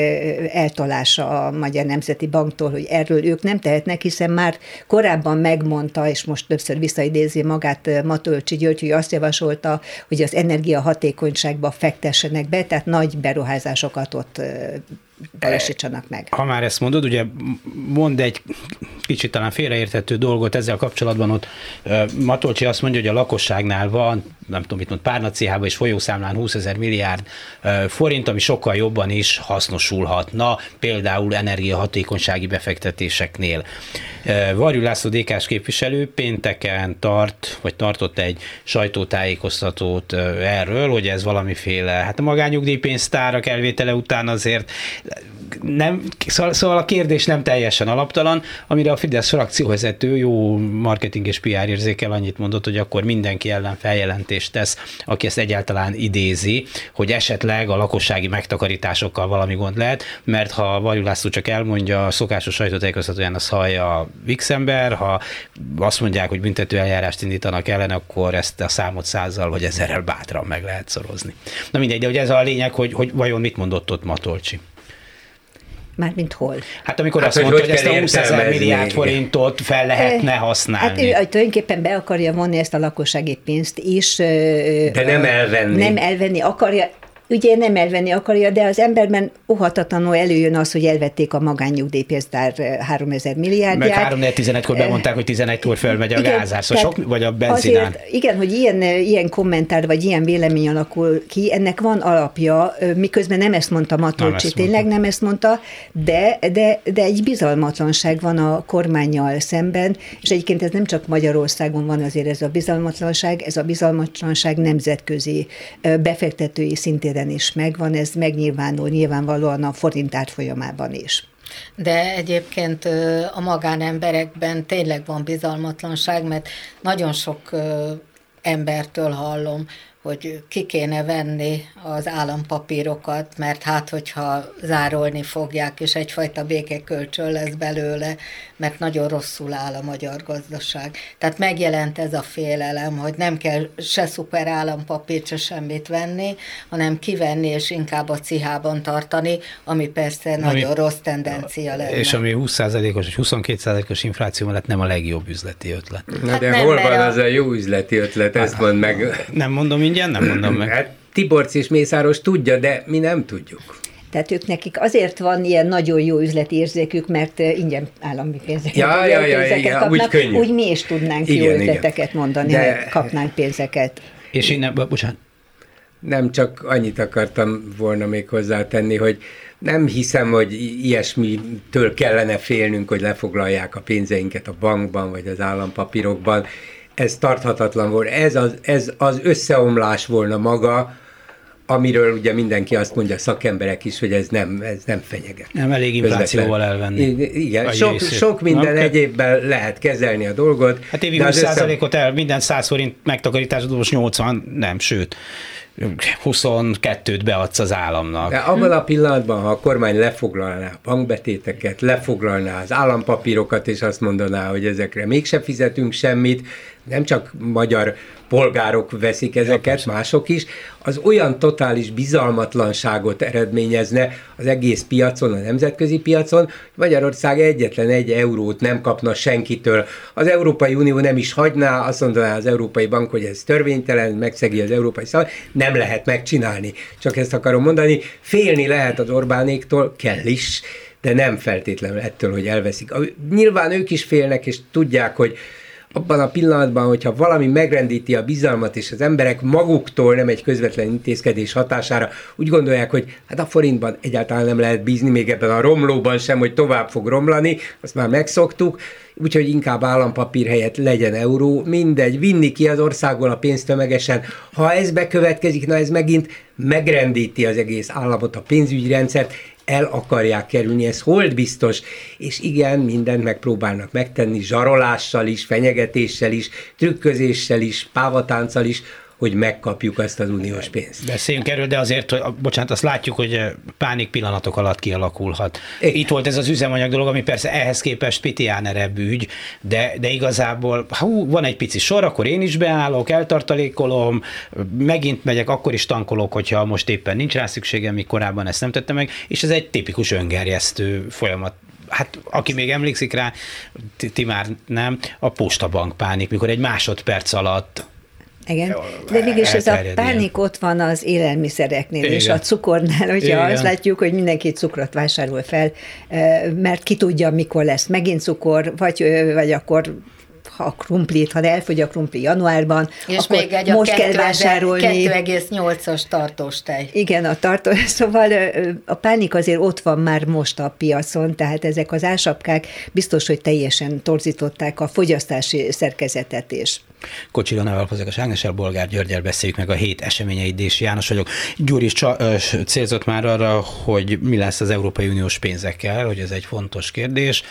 eltolása a Magyar Nemzeti Banktól, hogy erről ők nem tehetnek, hiszen már korábban megmondta, és most többször visszaidézi magát Matolcsi György, hogy azt javasolta, hogy az energiahatékonyságba fektessenek be, tehát nagy beruházásokat ott valósítsanak meg. Ha már ezt mondod, ugye mond egy kicsit talán félreérthető dolgot ezzel kapcsolatban, ott Matolcsi azt mondja, hogy a lakosságnál van, nem tudom, mit mond, párnacihában és folyószámlán 20 ezer milliárd forint, ami sokkal jobban is hasznosulhatna, például energiahatékonysági befektetéseknél. Varjú László DK-s képviselő pénteken tart, vagy tartott egy sajtótájékoztatót erről, hogy ez valamiféle, hát a magányugdíjpénztárak elvétele után azért nem, szóval, szóval a kérdés nem teljesen alaptalan, amire a Fidesz frakcióvezető jó marketing és PR érzékel annyit mondott, hogy akkor mindenki ellen feljelentést tesz, aki ezt egyáltalán idézi, hogy esetleg a lakossági megtakarításokkal valami gond lehet, mert ha Varjú László csak elmondja, a szokásos sajtótájékoztatóján azt hallja a Vixember, ha azt mondják, hogy büntető eljárást indítanak ellen, akkor ezt a számot százzal vagy ezerrel bátran meg lehet szorozni. Na mindegy, de hogy ez a lényeg, hogy, hogy vajon mit mondott ott Matolcsi. Mármint hol? Hát amikor hát, azt mondta, hogy, hogy ezt a 20 ezer milliárd forintot fel lehetne eh, használni. Hát ő tulajdonképpen be akarja vonni ezt a lakossági pénzt is. De nem elvenni. Nem elvenni akarja, ugye nem elvenni akarja, de az emberben óhatatlanul előjön az, hogy elvették a magánnyugdíjpénztár 3000 milliárdját. Meg 3 11 kor bemondták, hogy 11-kor fölmegy a gázár, szóval sok, vagy a benzinán. Azért, igen, hogy ilyen, ilyen kommentár, vagy ilyen vélemény alakul ki, ennek van alapja, miközben nem ezt mondta Matolcsi, tényleg nem ezt mondta, de, de, de egy bizalmatlanság van a kormányjal szemben, és egyébként ez nem csak Magyarországon van azért ez a bizalmatlanság, ez a bizalmatlanság nemzetközi befektetői szintén téren is megvan, ez megnyilvánul nyilvánvalóan a forint árfolyamában is. De egyébként a magánemberekben tényleg van bizalmatlanság, mert nagyon sok embertől hallom, hogy ki kéne venni az állampapírokat, mert hát, hogyha zárolni fogják, és egyfajta békekölcsön lesz belőle, mert nagyon rosszul áll a magyar gazdaság. Tehát megjelent ez a félelem, hogy nem kell se szuper állampapírt, se semmit venni, hanem kivenni, és inkább a cihában tartani, ami persze ami, nagyon rossz tendencia lenne. És ami 20%-os vagy 22%-os infláció mellett nem a legjobb üzleti ötlet. Na hát de nem, hol van a... az a jó üzleti ötlet, ezt hát, mond meg. Nem mondom ingyen, nem mondom meg. Hát és Mészáros tudja, de mi nem tudjuk. Tehát ők nekik azért van ilyen nagyon jó üzleti érzékük, mert ingyen állami pénzeket, ja, ja, ja, pénzeket ja, kapnak, úgy, könnyű. úgy mi is tudnánk igen, jó üzleteket igen. mondani, De... ha kapnánk pénzeket. És innen, bocsánat. Nem csak annyit akartam volna még hozzátenni, hogy nem hiszem, hogy ilyesmitől kellene félnünk, hogy lefoglalják a pénzeinket a bankban vagy az állampapírokban ez tarthatatlan volt. Ez az, ez az összeomlás volna maga, amiről ugye mindenki azt mondja, szakemberek is, hogy ez nem, ez nem fenyeget. Nem elég inflációval elvenni. Igen, sok, sok minden nem, egyébben lehet kezelni a dolgot. Hát évi 20%-ot el, minden 100 forint megtakarításod most 80, nem, sőt. 22-t beadsz az államnak. De abban a pillanatban, ha a kormány lefoglalná a bankbetéteket, lefoglalná az állampapírokat, és azt mondaná, hogy ezekre mégse fizetünk semmit, nem csak magyar polgárok veszik ezeket, ja, mások is, az olyan totális bizalmatlanságot eredményezne az egész piacon, a nemzetközi piacon, hogy Magyarország egyetlen egy eurót nem kapna senkitől. Az Európai Unió nem is hagyná, azt mondaná az Európai Bank, hogy ez törvénytelen, megszegi az Európai Szabály, nem lehet megcsinálni. Csak ezt akarom mondani, félni lehet az Orbánéktól, kell is, de nem feltétlenül ettől, hogy elveszik. Nyilván ők is félnek, és tudják, hogy abban a pillanatban, hogyha valami megrendíti a bizalmat, és az emberek maguktól nem egy közvetlen intézkedés hatására úgy gondolják, hogy hát a forintban egyáltalán nem lehet bízni, még ebben a romlóban sem, hogy tovább fog romlani, azt már megszoktuk, úgyhogy inkább állampapír helyett legyen euró, mindegy, vinni ki az országból a pénzt tömegesen. Ha ez bekövetkezik, na ez megint megrendíti az egész államot, a pénzügyrendszert, el akarják kerülni, ez hold biztos, és igen, mindent megpróbálnak megtenni, zsarolással is, fenyegetéssel is, trükközéssel is, pávatánccal is, hogy megkapjuk ezt az uniós pénzt. Beszéljünk erről, de azért, hogy, bocsánat, azt látjuk, hogy eh, pánik pillanatok alatt kialakulhat. Igen. Itt volt ez az üzemanyag dolog, ami persze ehhez képest pitiánerebb ügy, de, de igazából, ha van egy pici sor, akkor én is beállok, eltartalékolom, megint megyek, akkor is tankolok, hogyha most éppen nincs rá szükségem, míg korábban ezt nem tettem meg, és ez egy tipikus öngerjesztő folyamat hát aki még emlékszik rá, ti, ti már nem, a postabank pánik, mikor egy másodperc alatt igen, de mégis ez a pánik ott van az élelmiszereknél Igen. és a cukornál, hogyha Igen. azt látjuk, hogy mindenki cukrot vásárol fel, mert ki tudja, mikor lesz megint cukor, vagy, vagy akkor a krumplit, ha elfogy a krumpli januárban, és akkor még egy most a kell vásárolni. 2,8-as tartós tej. Igen, a tartó, szóval a pánik azért ott van már most a piacon, tehát ezek az ásapkák biztos, hogy teljesen torzították a fogyasztási szerkezetet is. Kocsi Lanával, Fazekas Ágnesel, Bolgár Györgyel beszéljük meg a hét eseményeit, Dési János vagyok. Gyuri is célzott már arra, hogy mi lesz az Európai Uniós pénzekkel, hogy ez egy fontos kérdés.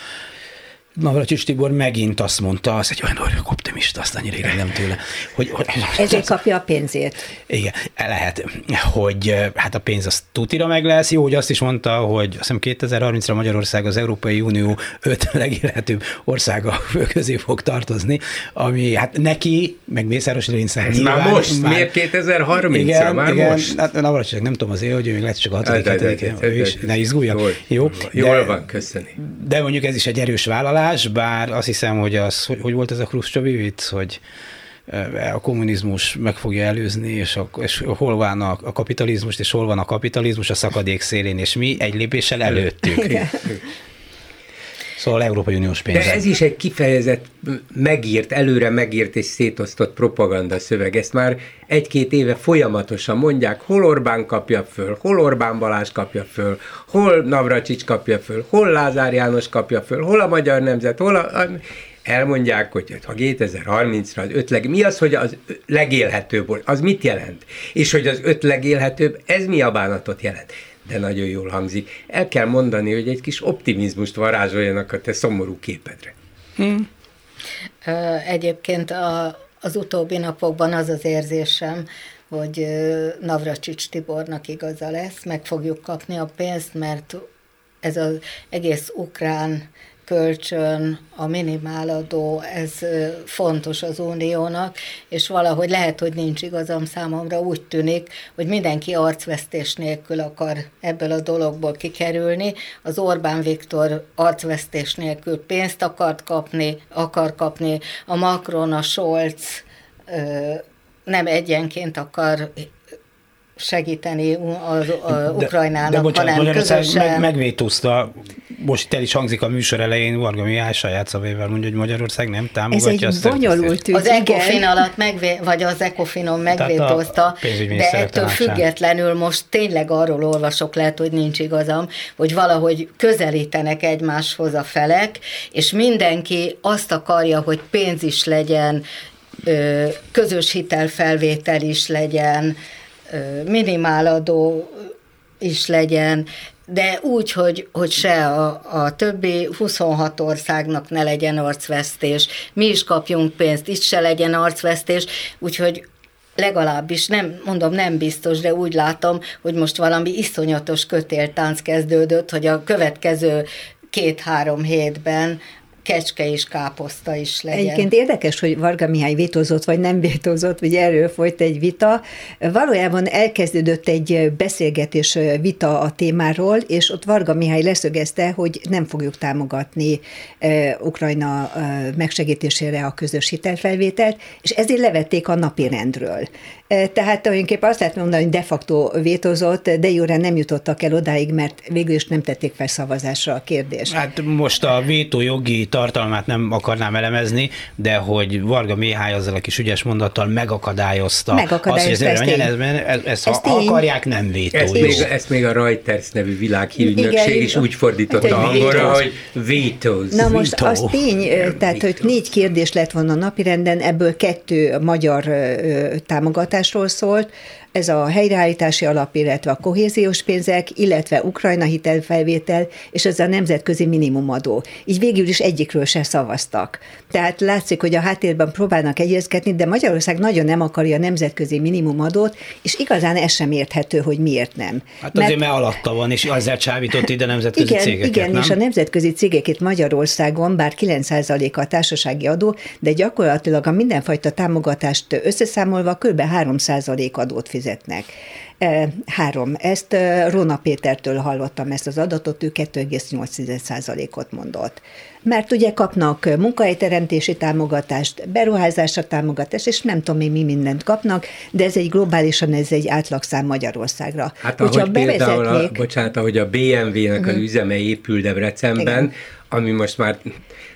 Navracsics Tibor megint azt mondta, az egy olyan dolgok optimista, azt annyira nem tőle, hogy, hogy... Ezért kapja a pénzét. Igen, lehet, hogy hát a pénz az tutira meg lesz. Jó, hogy azt is mondta, hogy azt hiszem 2030-ra Magyarország az Európai Unió öt legélhetőbb országa közé fog tartozni, ami hát neki, meg Mészáros Ez nyilván, már most, már, miért 2030-ra? Igen, már igen, most? Hát Navracsics, nem tudom azért, hogy ő még lehet csak a 6 ne izguljak. Jól, jó, jól van, köszönöm. De mondjuk ez is egy erős vállalás, más, bár azt hiszem, hogy az, hogy, hogy volt ez a Khrushchevi vicc, hogy a kommunizmus meg fogja előzni, és, a, és hol van a, a kapitalizmus, és hol van a kapitalizmus a szakadék szélén, és mi egy lépéssel előttük. Szóval Európai Uniós pénz. De ez is egy kifejezett, megírt, előre megírt és szétosztott propaganda szöveg. Ezt már egy-két éve folyamatosan mondják, hol Orbán kapja föl, hol Orbán Balázs kapja föl, hol Navracsics kapja föl, hol Lázár János kapja föl, hol a Magyar Nemzet, hol a elmondják, hogy ha 2030-ra az öt mi az, hogy az legélhetőbb, az mit jelent? És hogy az öt legélhetőbb, ez mi a bánatot jelent? De nagyon jól hangzik. El kell mondani, hogy egy kis optimizmust varázsoljanak a te szomorú képedre. Hmm. Egyébként a, az utóbbi napokban az az érzésem, hogy Navracsics Tibornak igaza lesz, meg fogjuk kapni a pénzt, mert ez az egész ukrán kölcsön, a minimáladó, ez fontos az uniónak, és valahogy lehet, hogy nincs igazam számomra, úgy tűnik, hogy mindenki arcvesztés nélkül akar ebből a dologból kikerülni. Az Orbán Viktor arcvesztés nélkül pénzt akart kapni, akar kapni, a Macron, a Scholz nem egyenként akar segíteni az, a Ukrajnának, de, bocsánat, hanem közösen... Meg, megvétózta, most itt el is hangzik a műsor elején, Varga Mihály saját szavével mondja, hogy Magyarország nem támogatja Ez egy bonyolult ügy, Az ECOFIN alatt megvé, vagy az ECOFINon megvétózta, de ettől függetlenül most tényleg arról olvasok, lehet, hogy nincs igazam, hogy valahogy közelítenek egymáshoz a felek, és mindenki azt akarja, hogy pénz is legyen, közös hitelfelvétel is legyen, minimáladó is legyen, de úgy, hogy, hogy se a, a többi 26 országnak ne legyen arcvesztés, mi is kapjunk pénzt, itt se legyen arcvesztés, úgyhogy legalábbis nem, mondom, nem biztos, de úgy látom, hogy most valami iszonyatos kötéltánc kezdődött, hogy a következő két-három hétben kecske és káposzta is legyen. Egyébként érdekes, hogy Varga Mihály vétózott, vagy nem vétózott, vagy erről folyt egy vita. Valójában elkezdődött egy beszélgetés vita a témáról, és ott Varga Mihály leszögezte, hogy nem fogjuk támogatni Ukrajna megsegítésére a közös hitelfelvételt, és ezért levették a napi rendről. Tehát tulajdonképpen azt lehet mondani, hogy de facto vétozott, de jóra nem jutottak el odáig, mert végül is nem tették fel szavazásra a kérdést. Hát most a vétó jogi tartalmát nem akarnám elemezni, de hogy Varga Mihály azzal a kis ügyes mondattal megakadályozta, megakadályozta azt, hogy ez, ez, ez, ezt, ezt ha akarják, nem vétó. Ezt még, ezt még a Reuters nevű világhírügynökség is úgy fordította hangolra, hogy vétóz. Na most az tény, tehát hogy négy kérdés lett volna a napirenden, ebből kettő magyar támogatás, támogatásról szólt, ez a helyreállítási alap, illetve a kohéziós pénzek, illetve Ukrajna hitelfelvétel, és ez a nemzetközi minimumadó. Így végül is egyikről se szavaztak. Tehát látszik, hogy a háttérben próbálnak egyezkedni, de Magyarország nagyon nem akarja a nemzetközi minimumadót, és igazán ez sem érthető, hogy miért nem. Hát azért, mert, mert alatta van, és ezzel csábított ide nemzetközi igen, cégeket, Igen, nem? és a nemzetközi cégek itt Magyarországon, bár 9% a társasági adó, de gyakorlatilag a mindenfajta támogatást összeszámolva kb. 3% adót fizet fizetnek. Három. Ezt Rona Pétertől hallottam ezt az adatot, ő 2,8%-ot mondott. Mert ugye kapnak munkahelyteremtési támogatást, beruházásra támogatást, és nem tudom még mi mindent kapnak, de ez egy globálisan, ez egy átlagszám Magyarországra. Hát ahogy Hogyha például, bevezetnék... a, bocsánat, ahogy a BMW-nek az üzeme épül Debrecenben, Igen. ami most már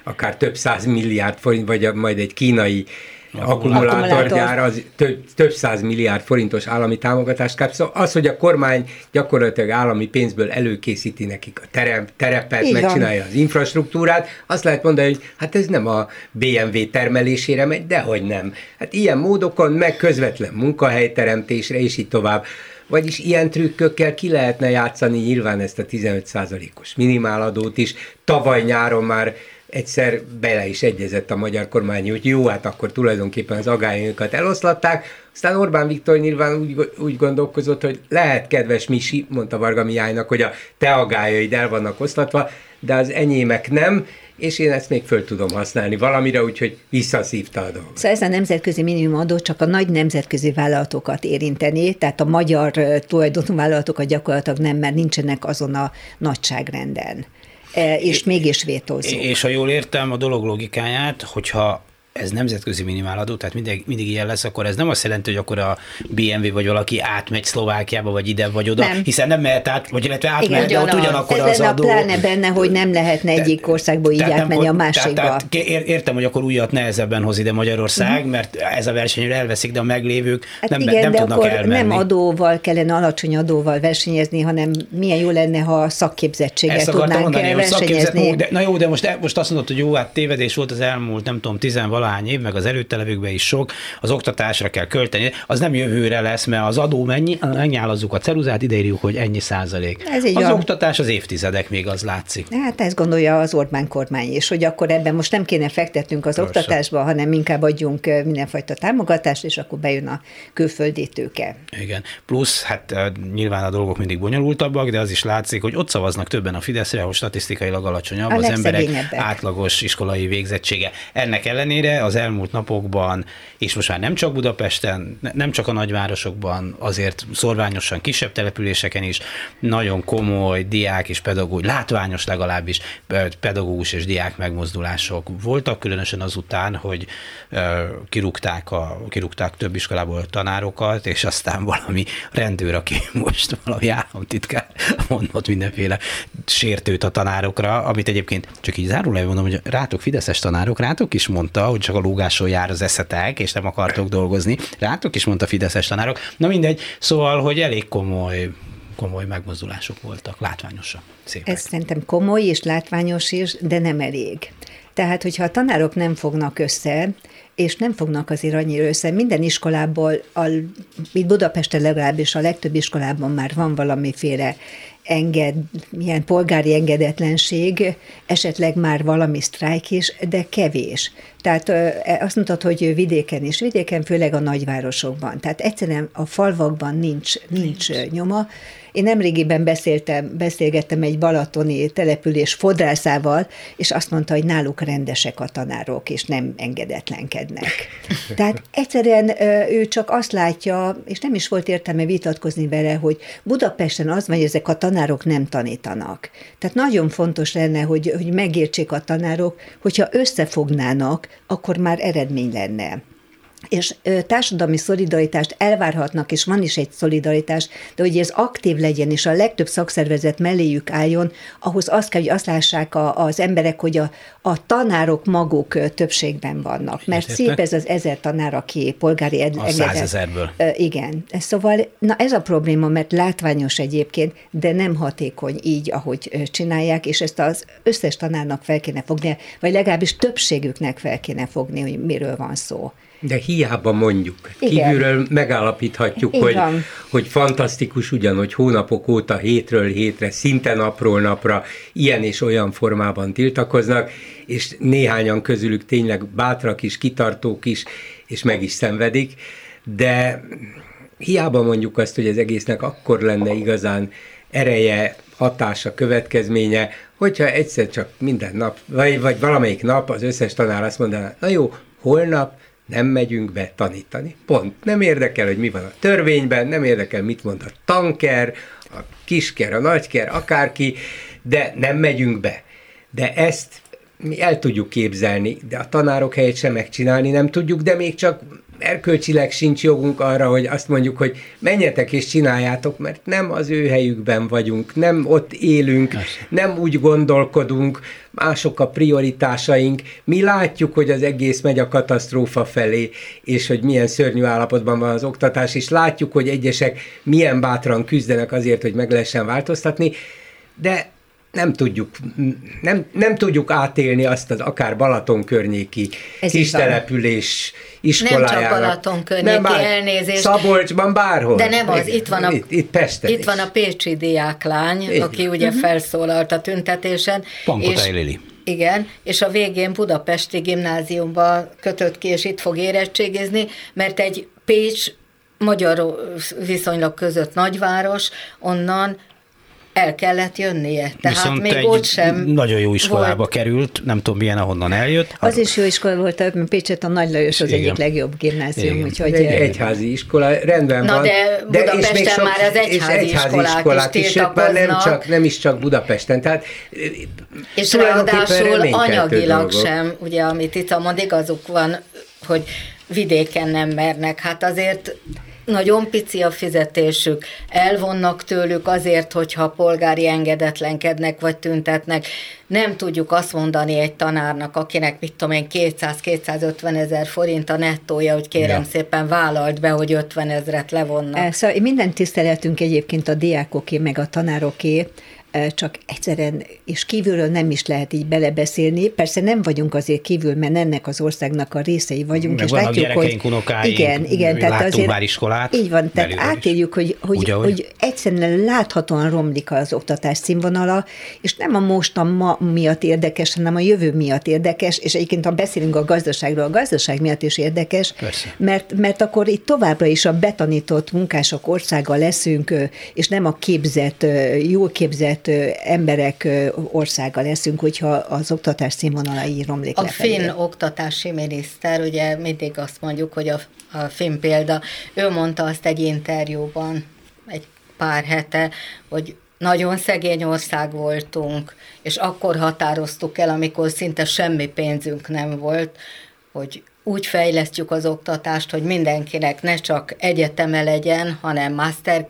akár több száz milliárd forint, vagy majd egy kínai akkumulátorgyár az több, több száz milliárd forintos állami támogatást kap. Szóval az, hogy a kormány gyakorlatilag állami pénzből előkészíti nekik a terep, terepet, Igen. megcsinálja az infrastruktúrát, azt lehet mondani, hogy hát ez nem a BMW termelésére megy, dehogy nem. Hát ilyen módokon meg közvetlen munkahelyteremtésre, és így tovább. Vagyis ilyen trükkökkel ki lehetne játszani nyilván ezt a 15%-os minimáladót is. Tavaly nyáron már egyszer bele is egyezett a magyar kormány, hogy jó, hát akkor tulajdonképpen az agályokat eloszlatták, aztán Orbán Viktor nyilván úgy, úgy gondolkozott, hogy lehet, kedves Misi, mondta Varga Mihálynak, hogy a te agályaid el vannak oszlatva, de az enyémek nem, és én ezt még föl tudom használni valamire, úgyhogy visszaszívta a dolgot. Szóval ez a nemzetközi minimumadó csak a nagy nemzetközi vállalatokat érinteni, tehát a magyar tulajdonú vállalatokat gyakorlatilag nem, mert nincsenek azon a nagyságrenden. E, és mégis vétózunk. És ha jól értem a dolog logikáját, hogyha ez nemzetközi minimáladó, tehát mindig, mindig ilyen lesz, akkor ez nem azt jelenti, hogy akkor a BMW vagy valaki átmegy Szlovákiába, vagy ide, vagy oda, nem. hiszen nem mehet át, vagy illetve átmehet, de ott ugyanakkor az adó. pláne benne, hogy nem lehetne egyik országból így átmenni nem, a másikba. Tehát, tehát értem, hogy akkor újat nehezebben hoz ide Magyarország, uh-huh. mert ez a versenyre elveszik, de a meglévők hát nem, igen, nem de tudnak akkor elmenni. nem adóval kellene, alacsony adóval versenyezni, hanem milyen jó lenne, ha szakképzettséggel tudnánk mondani, versenyezni. de, na jó, de most, most azt mondod, hogy jó, hát tévedés volt az elmúlt, nem tudom, tizenvalány év, meg az előttelevőkben is sok, az oktatásra kell költeni, az nem jövőre lesz, mert az adó mennyi, megnyálazzuk a ceruzát, ideírjuk, hogy ennyi százalék. Ez az van. oktatás az évtizedek még az látszik. Hát ezt gondolja az Orbán kormány is, hogy akkor ebben most nem kéne fektetnünk az Persze. oktatásba, hanem inkább adjunk mindenfajta támogatást, és akkor bejön a külföldi tőke. Igen. Plusz, hát nyilván a dolgok mindig bonyolultabbak, de az is látszik, hogy ott szavaznak többen a Fideszre, ahol statisztikailag alacsonyabb a az emberek átlagos iskolai végzettsége. Ennek ellenére az elmúlt napokban, és most már nem csak Budapesten, nem csak a nagyvárosokban, azért szorványosan kisebb településeken is nagyon komoly diák és pedagógus, látványos legalábbis pedagógus és diák megmozdulások voltak, különösen azután, hogy kirúgták, a, kirúgták több iskolából tanárokat, és aztán valami rendőr, aki most valami államtitkár mondott mindenféle sértőt a tanárokra, amit egyébként csak így zárólag mondom, hogy rátok fideszes tanárok, rátok is mondta, hogy csak a lógáson jár az eszetek, és nem akartok dolgozni. Rátok is mondta fideszes tanárok. Na mindegy, szóval, hogy elég komoly komoly megmozdulások voltak, látványosak, szépek. Ez szerintem komoly és látványos is, de nem elég. Tehát, hogyha a tanárok nem fognak össze, és nem fognak azért annyira össze. Minden iskolából, a, itt Budapesten legalábbis a legtöbb iskolában már van valamiféle enged, milyen polgári engedetlenség, esetleg már valami sztrájk is, de kevés. Tehát e, azt mondtad, hogy vidéken is, vidéken főleg a nagyvárosokban. Tehát egyszerűen a falvakban nincs, nincs, nincs. nyoma, én nemrégiben beszéltem, beszélgettem egy balatoni település fodrászával, és azt mondta, hogy náluk rendesek a tanárok, és nem engedetlenkednek. Tehát egyszerűen ő csak azt látja, és nem is volt értelme vitatkozni vele, hogy Budapesten az van, hogy ezek a tanárok nem tanítanak. Tehát nagyon fontos lenne, hogy, hogy megértsék a tanárok, hogyha összefognának, akkor már eredmény lenne és társadalmi szolidaritást elvárhatnak, és van is egy szolidaritás, de hogy ez aktív legyen, és a legtöbb szakszervezet melléjük álljon, ahhoz azt kell, hogy azt lássák a, az emberek, hogy a, a tanárok maguk többségben vannak. Mert Érte? szép ez az ezer tanár, aki polgári ed- A százezerből. Igen. Szóval, na ez a probléma, mert látványos egyébként, de nem hatékony így, ahogy csinálják, és ezt az összes tanárnak fel kéne fogni, vagy legalábbis többségüknek fel kéne fogni, hogy miről van szó. De hiába mondjuk. Igen. Kívülről megállapíthatjuk, hogy, hogy fantasztikus ugyanhogy hónapok óta hétről hétre, szinte napról napra ilyen és olyan formában tiltakoznak, és néhányan közülük tényleg bátrak is, kitartók is, és meg is szenvedik, de hiába mondjuk azt, hogy az egésznek akkor lenne igazán ereje, hatása, következménye, hogyha egyszer csak minden nap, vagy, vagy valamelyik nap az összes tanár azt mondaná, na jó, holnap nem megyünk be tanítani. Pont. Nem érdekel, hogy mi van a törvényben, nem érdekel, mit mond a tanker, a kisker, a nagyker, akárki, de nem megyünk be. De ezt mi el tudjuk képzelni, de a tanárok helyét sem megcsinálni nem tudjuk, de még csak erkölcsileg sincs jogunk arra, hogy azt mondjuk, hogy menjetek és csináljátok, mert nem az ő helyükben vagyunk, nem ott élünk, nem úgy gondolkodunk, mások a prioritásaink. Mi látjuk, hogy az egész megy a katasztrófa felé, és hogy milyen szörnyű állapotban van az oktatás, és látjuk, hogy egyesek milyen bátran küzdenek azért, hogy meg lehessen változtatni, de nem tudjuk, nem, nem tudjuk átélni azt az akár Balaton környéki Ez kis település iskolájának. Nem csak Balaton környéki nem elnézést. Szabolcsban bárhol. De nem az, itt van a, itt, itt, Pesten itt van a Pécsi diáklány, Én. aki ugye uh-huh. felszólalt a tüntetésen. és, Lili. Igen, és a végén Budapesti gimnáziumba kötött ki, és itt fog érettségizni, mert egy Pécs magyar viszonylag között nagyváros, onnan el kellett jönnie. Tehát Viszont még egy ott sem nagyon jó iskolába volt. került, nem tudom milyen, ahonnan eljött. Az is jó iskola volt, mert Pécset a Nagy Lajos az Igen. egyik legjobb gimnázium. Igen. Úgyhogy egy egyházi iskola, rendben Na van. de Budapesten de és még már az egyházi, és egyházi iskolák, iskolák is, is már nem, csak, nem is csak Budapesten. Tehát, és ráadásul anyagilag dolgok. sem, ugye amit itt mond, igazuk van, hogy vidéken nem mernek. Hát azért nagyon pici a fizetésük, elvonnak tőlük azért, hogyha polgári engedetlenkednek vagy tüntetnek. Nem tudjuk azt mondani egy tanárnak, akinek mit tudom én 200-250 ezer forint a nettója, hogy kérem ja. szépen vállalt be, hogy 50 ezret levonnak. Szóval minden tiszteletünk egyébként a diákoké, meg a tanároké, csak egyszerűen, és kívülről nem is lehet így belebeszélni. Persze nem vagyunk azért kívül, mert ennek az országnak a részei vagyunk, Meg és látjuk, hogy unokáink, igen, igen, tehát azért már iskolát. Így van, tehát átéljük, hogy, hogy, Ugye, hogy egyszerűen láthatóan romlik az oktatás színvonala, és nem a most a ma miatt érdekes, hanem a jövő miatt érdekes, és egyébként ha beszélünk a gazdaságról, a gazdaság miatt is érdekes, mert, mert akkor itt továbbra is a betanított munkások országa leszünk, és nem a képzett, jól képzett képzett emberek országa leszünk, hogyha az oktatás színvonalai romlik A lefelé. finn oktatási miniszter, ugye mindig azt mondjuk, hogy a, a finn példa, ő mondta azt egy interjúban egy pár hete, hogy nagyon szegény ország voltunk, és akkor határoztuk el, amikor szinte semmi pénzünk nem volt, hogy úgy fejlesztjük az oktatást, hogy mindenkinek ne csak egyeteme legyen, hanem master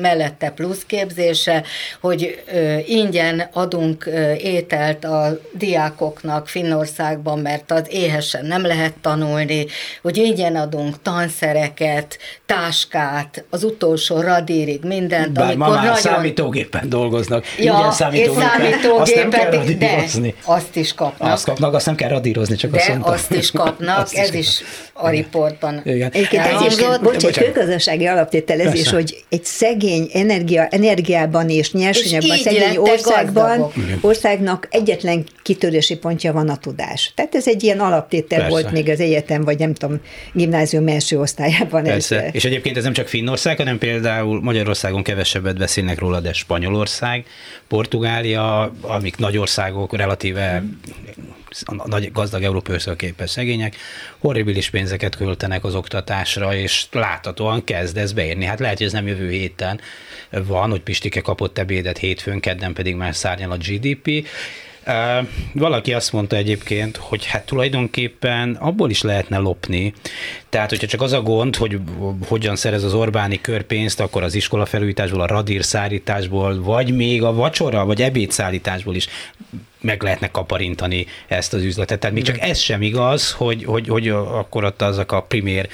mellette plusz képzése, hogy ingyen adunk ételt a diákoknak Finnországban, mert az éhesen nem lehet tanulni, hogy ingyen adunk tanszereket, táskát, az utolsó radírig, mindent. Bár amikor ma már nagyon... számítógépen dolgoznak. Ja, ingyen számítógépen, számítógépet, azt de azt is kapnak. Azt kapnak, azt nem kell radírozni, csak de azt mondtam. azt is kapnak, azt ez is a riportban. Igen. Egyébként, egyébként bocs, egy közgazdasági alaptételezés, Persze. hogy egy szegény energia, energiában és nyersanyagban és szegény országban, országnak egyetlen kitörési pontja van a tudás. Tehát ez egy ilyen alaptétel Persze. volt még az egyetem, vagy nem tudom, gimnázium első osztályában. Persze. Ez. És egyébként ez nem csak Finnország, hanem például Magyarországon kevesebbet beszélnek róla, de Spanyolország, Portugália, amik nagy országok, relatíve a nagy gazdag európai képes szegények, horribilis pénzeket költenek az oktatásra, és láthatóan kezd ez beérni. Hát lehet, hogy ez nem jövő héten van, hogy Pistike kapott ebédet hétfőn, kedden pedig már szárnyal a GDP, valaki azt mondta egyébként, hogy hát tulajdonképpen abból is lehetne lopni. Tehát, hogyha csak az a gond, hogy hogyan szerez az Orbáni körpénzt, akkor az iskola felújításból, a radír szállításból, vagy még a vacsora, vagy ebédszállításból is meg lehetne kaparintani ezt az üzletet. Tehát még csak ez sem igaz, hogy, hogy, hogy akkor ott azok a primér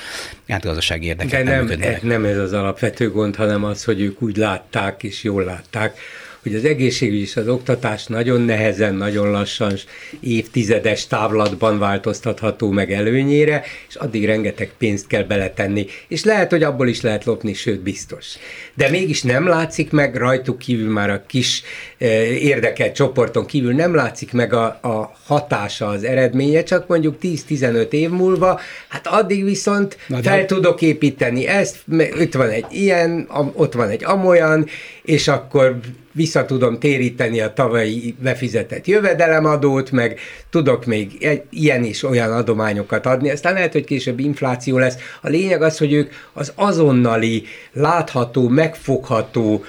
hát gazdasági érdekek De nem, nem, nem ez az alapvető gond, hanem az, hogy ők úgy látták és jól látták, hogy az egészségügy és az oktatás nagyon nehezen, nagyon lassan, évtizedes távlatban változtatható meg előnyére, és addig rengeteg pénzt kell beletenni, és lehet, hogy abból is lehet lopni, sőt biztos. De mégis nem látszik meg rajtuk kívül már a kis eh, érdekelt csoporton kívül nem látszik meg a, a hatása, az eredménye, csak mondjuk 10-15 év múlva, hát addig viszont Na, de... fel tudok építeni ezt, itt van egy ilyen, ott van egy amolyan, és akkor vissza tudom téríteni a tavalyi befizetett jövedelemadót, meg tudok még ilyen is olyan adományokat adni, aztán lehet, hogy később infláció lesz. A lényeg az, hogy ők az azonnali, látható, megfogható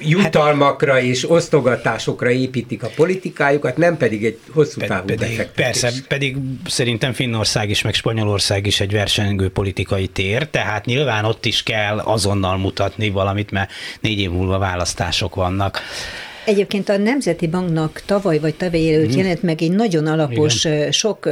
jutalmakra és osztogatásokra építik a politikájukat, nem pedig egy hosszú távú pedig, befektetés. Persze, pedig szerintem Finnország is, meg Spanyolország is egy versengő politikai tér, tehát nyilván ott is kell azonnal mutatni valamit, mert négy év múlva választások vannak. Egyébként a Nemzeti Banknak tavaly vagy tavaly előtt hmm. jelent meg egy nagyon alapos, Igen. sok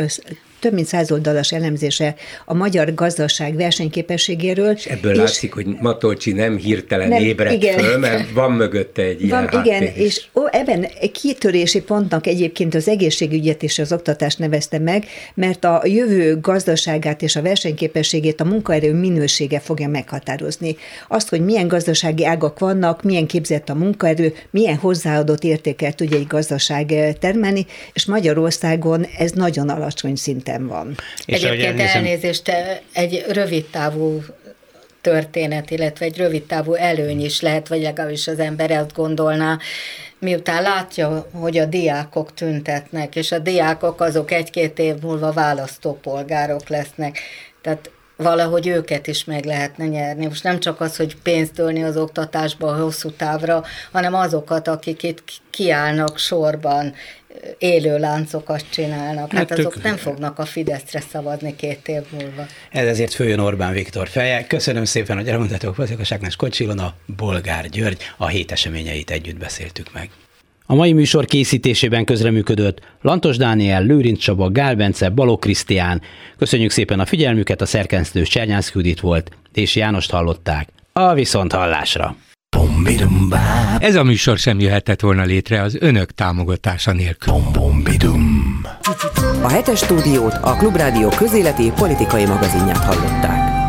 több mint száz oldalas elemzése a magyar gazdaság versenyképességéről. És ebből és látszik, hogy Matolcsi nem hirtelen nem, ébredt igen. föl, mert van mögötte egy van, ilyen Igen, is. és ó, ebben kitörési pontnak egyébként az egészségügyet és az oktatást nevezte meg, mert a jövő gazdaságát és a versenyképességét a munkaerő minősége fogja meghatározni. Azt, hogy milyen gazdasági ágak vannak, milyen képzett a munkaerő, milyen hozzáadott értéket tudja egy gazdaság termelni, és Magyarországon ez nagyon alacsony szinten szinten van. És Egyébként elnézést, egy rövid távú történet, illetve egy rövid távú előny is lehet, vagy legalábbis az ember ezt gondolná, miután látja, hogy a diákok tüntetnek, és a diákok azok egy-két év múlva választópolgárok lesznek. Tehát valahogy őket is meg lehetne nyerni. Most nem csak az, hogy pénzt ölni az oktatásba a hosszú távra, hanem azokat, akik itt kiállnak sorban, élő láncokat csinálnak. Hát, hát azok nem fognak a Fideszre szavazni két év múlva. Ez ezért följön Orbán Viktor feje. Köszönöm szépen, hogy elmondhatok Fazikaságnál Kocsilon a Bolgár György. A hét eseményeit együtt beszéltük meg. A mai műsor készítésében közreműködött Lantos Dániel, Lőrinc Csaba, Gál Bence, Balok Krisztián. Köszönjük szépen a figyelmüket, a szerkesztő Csernyász Judit volt, és Jánost hallották. A viszont hallásra! Ez a műsor sem jöhetett volna létre az önök támogatása nélkül. A hetes stúdiót a Klubrádió közéleti politikai magazinját hallották.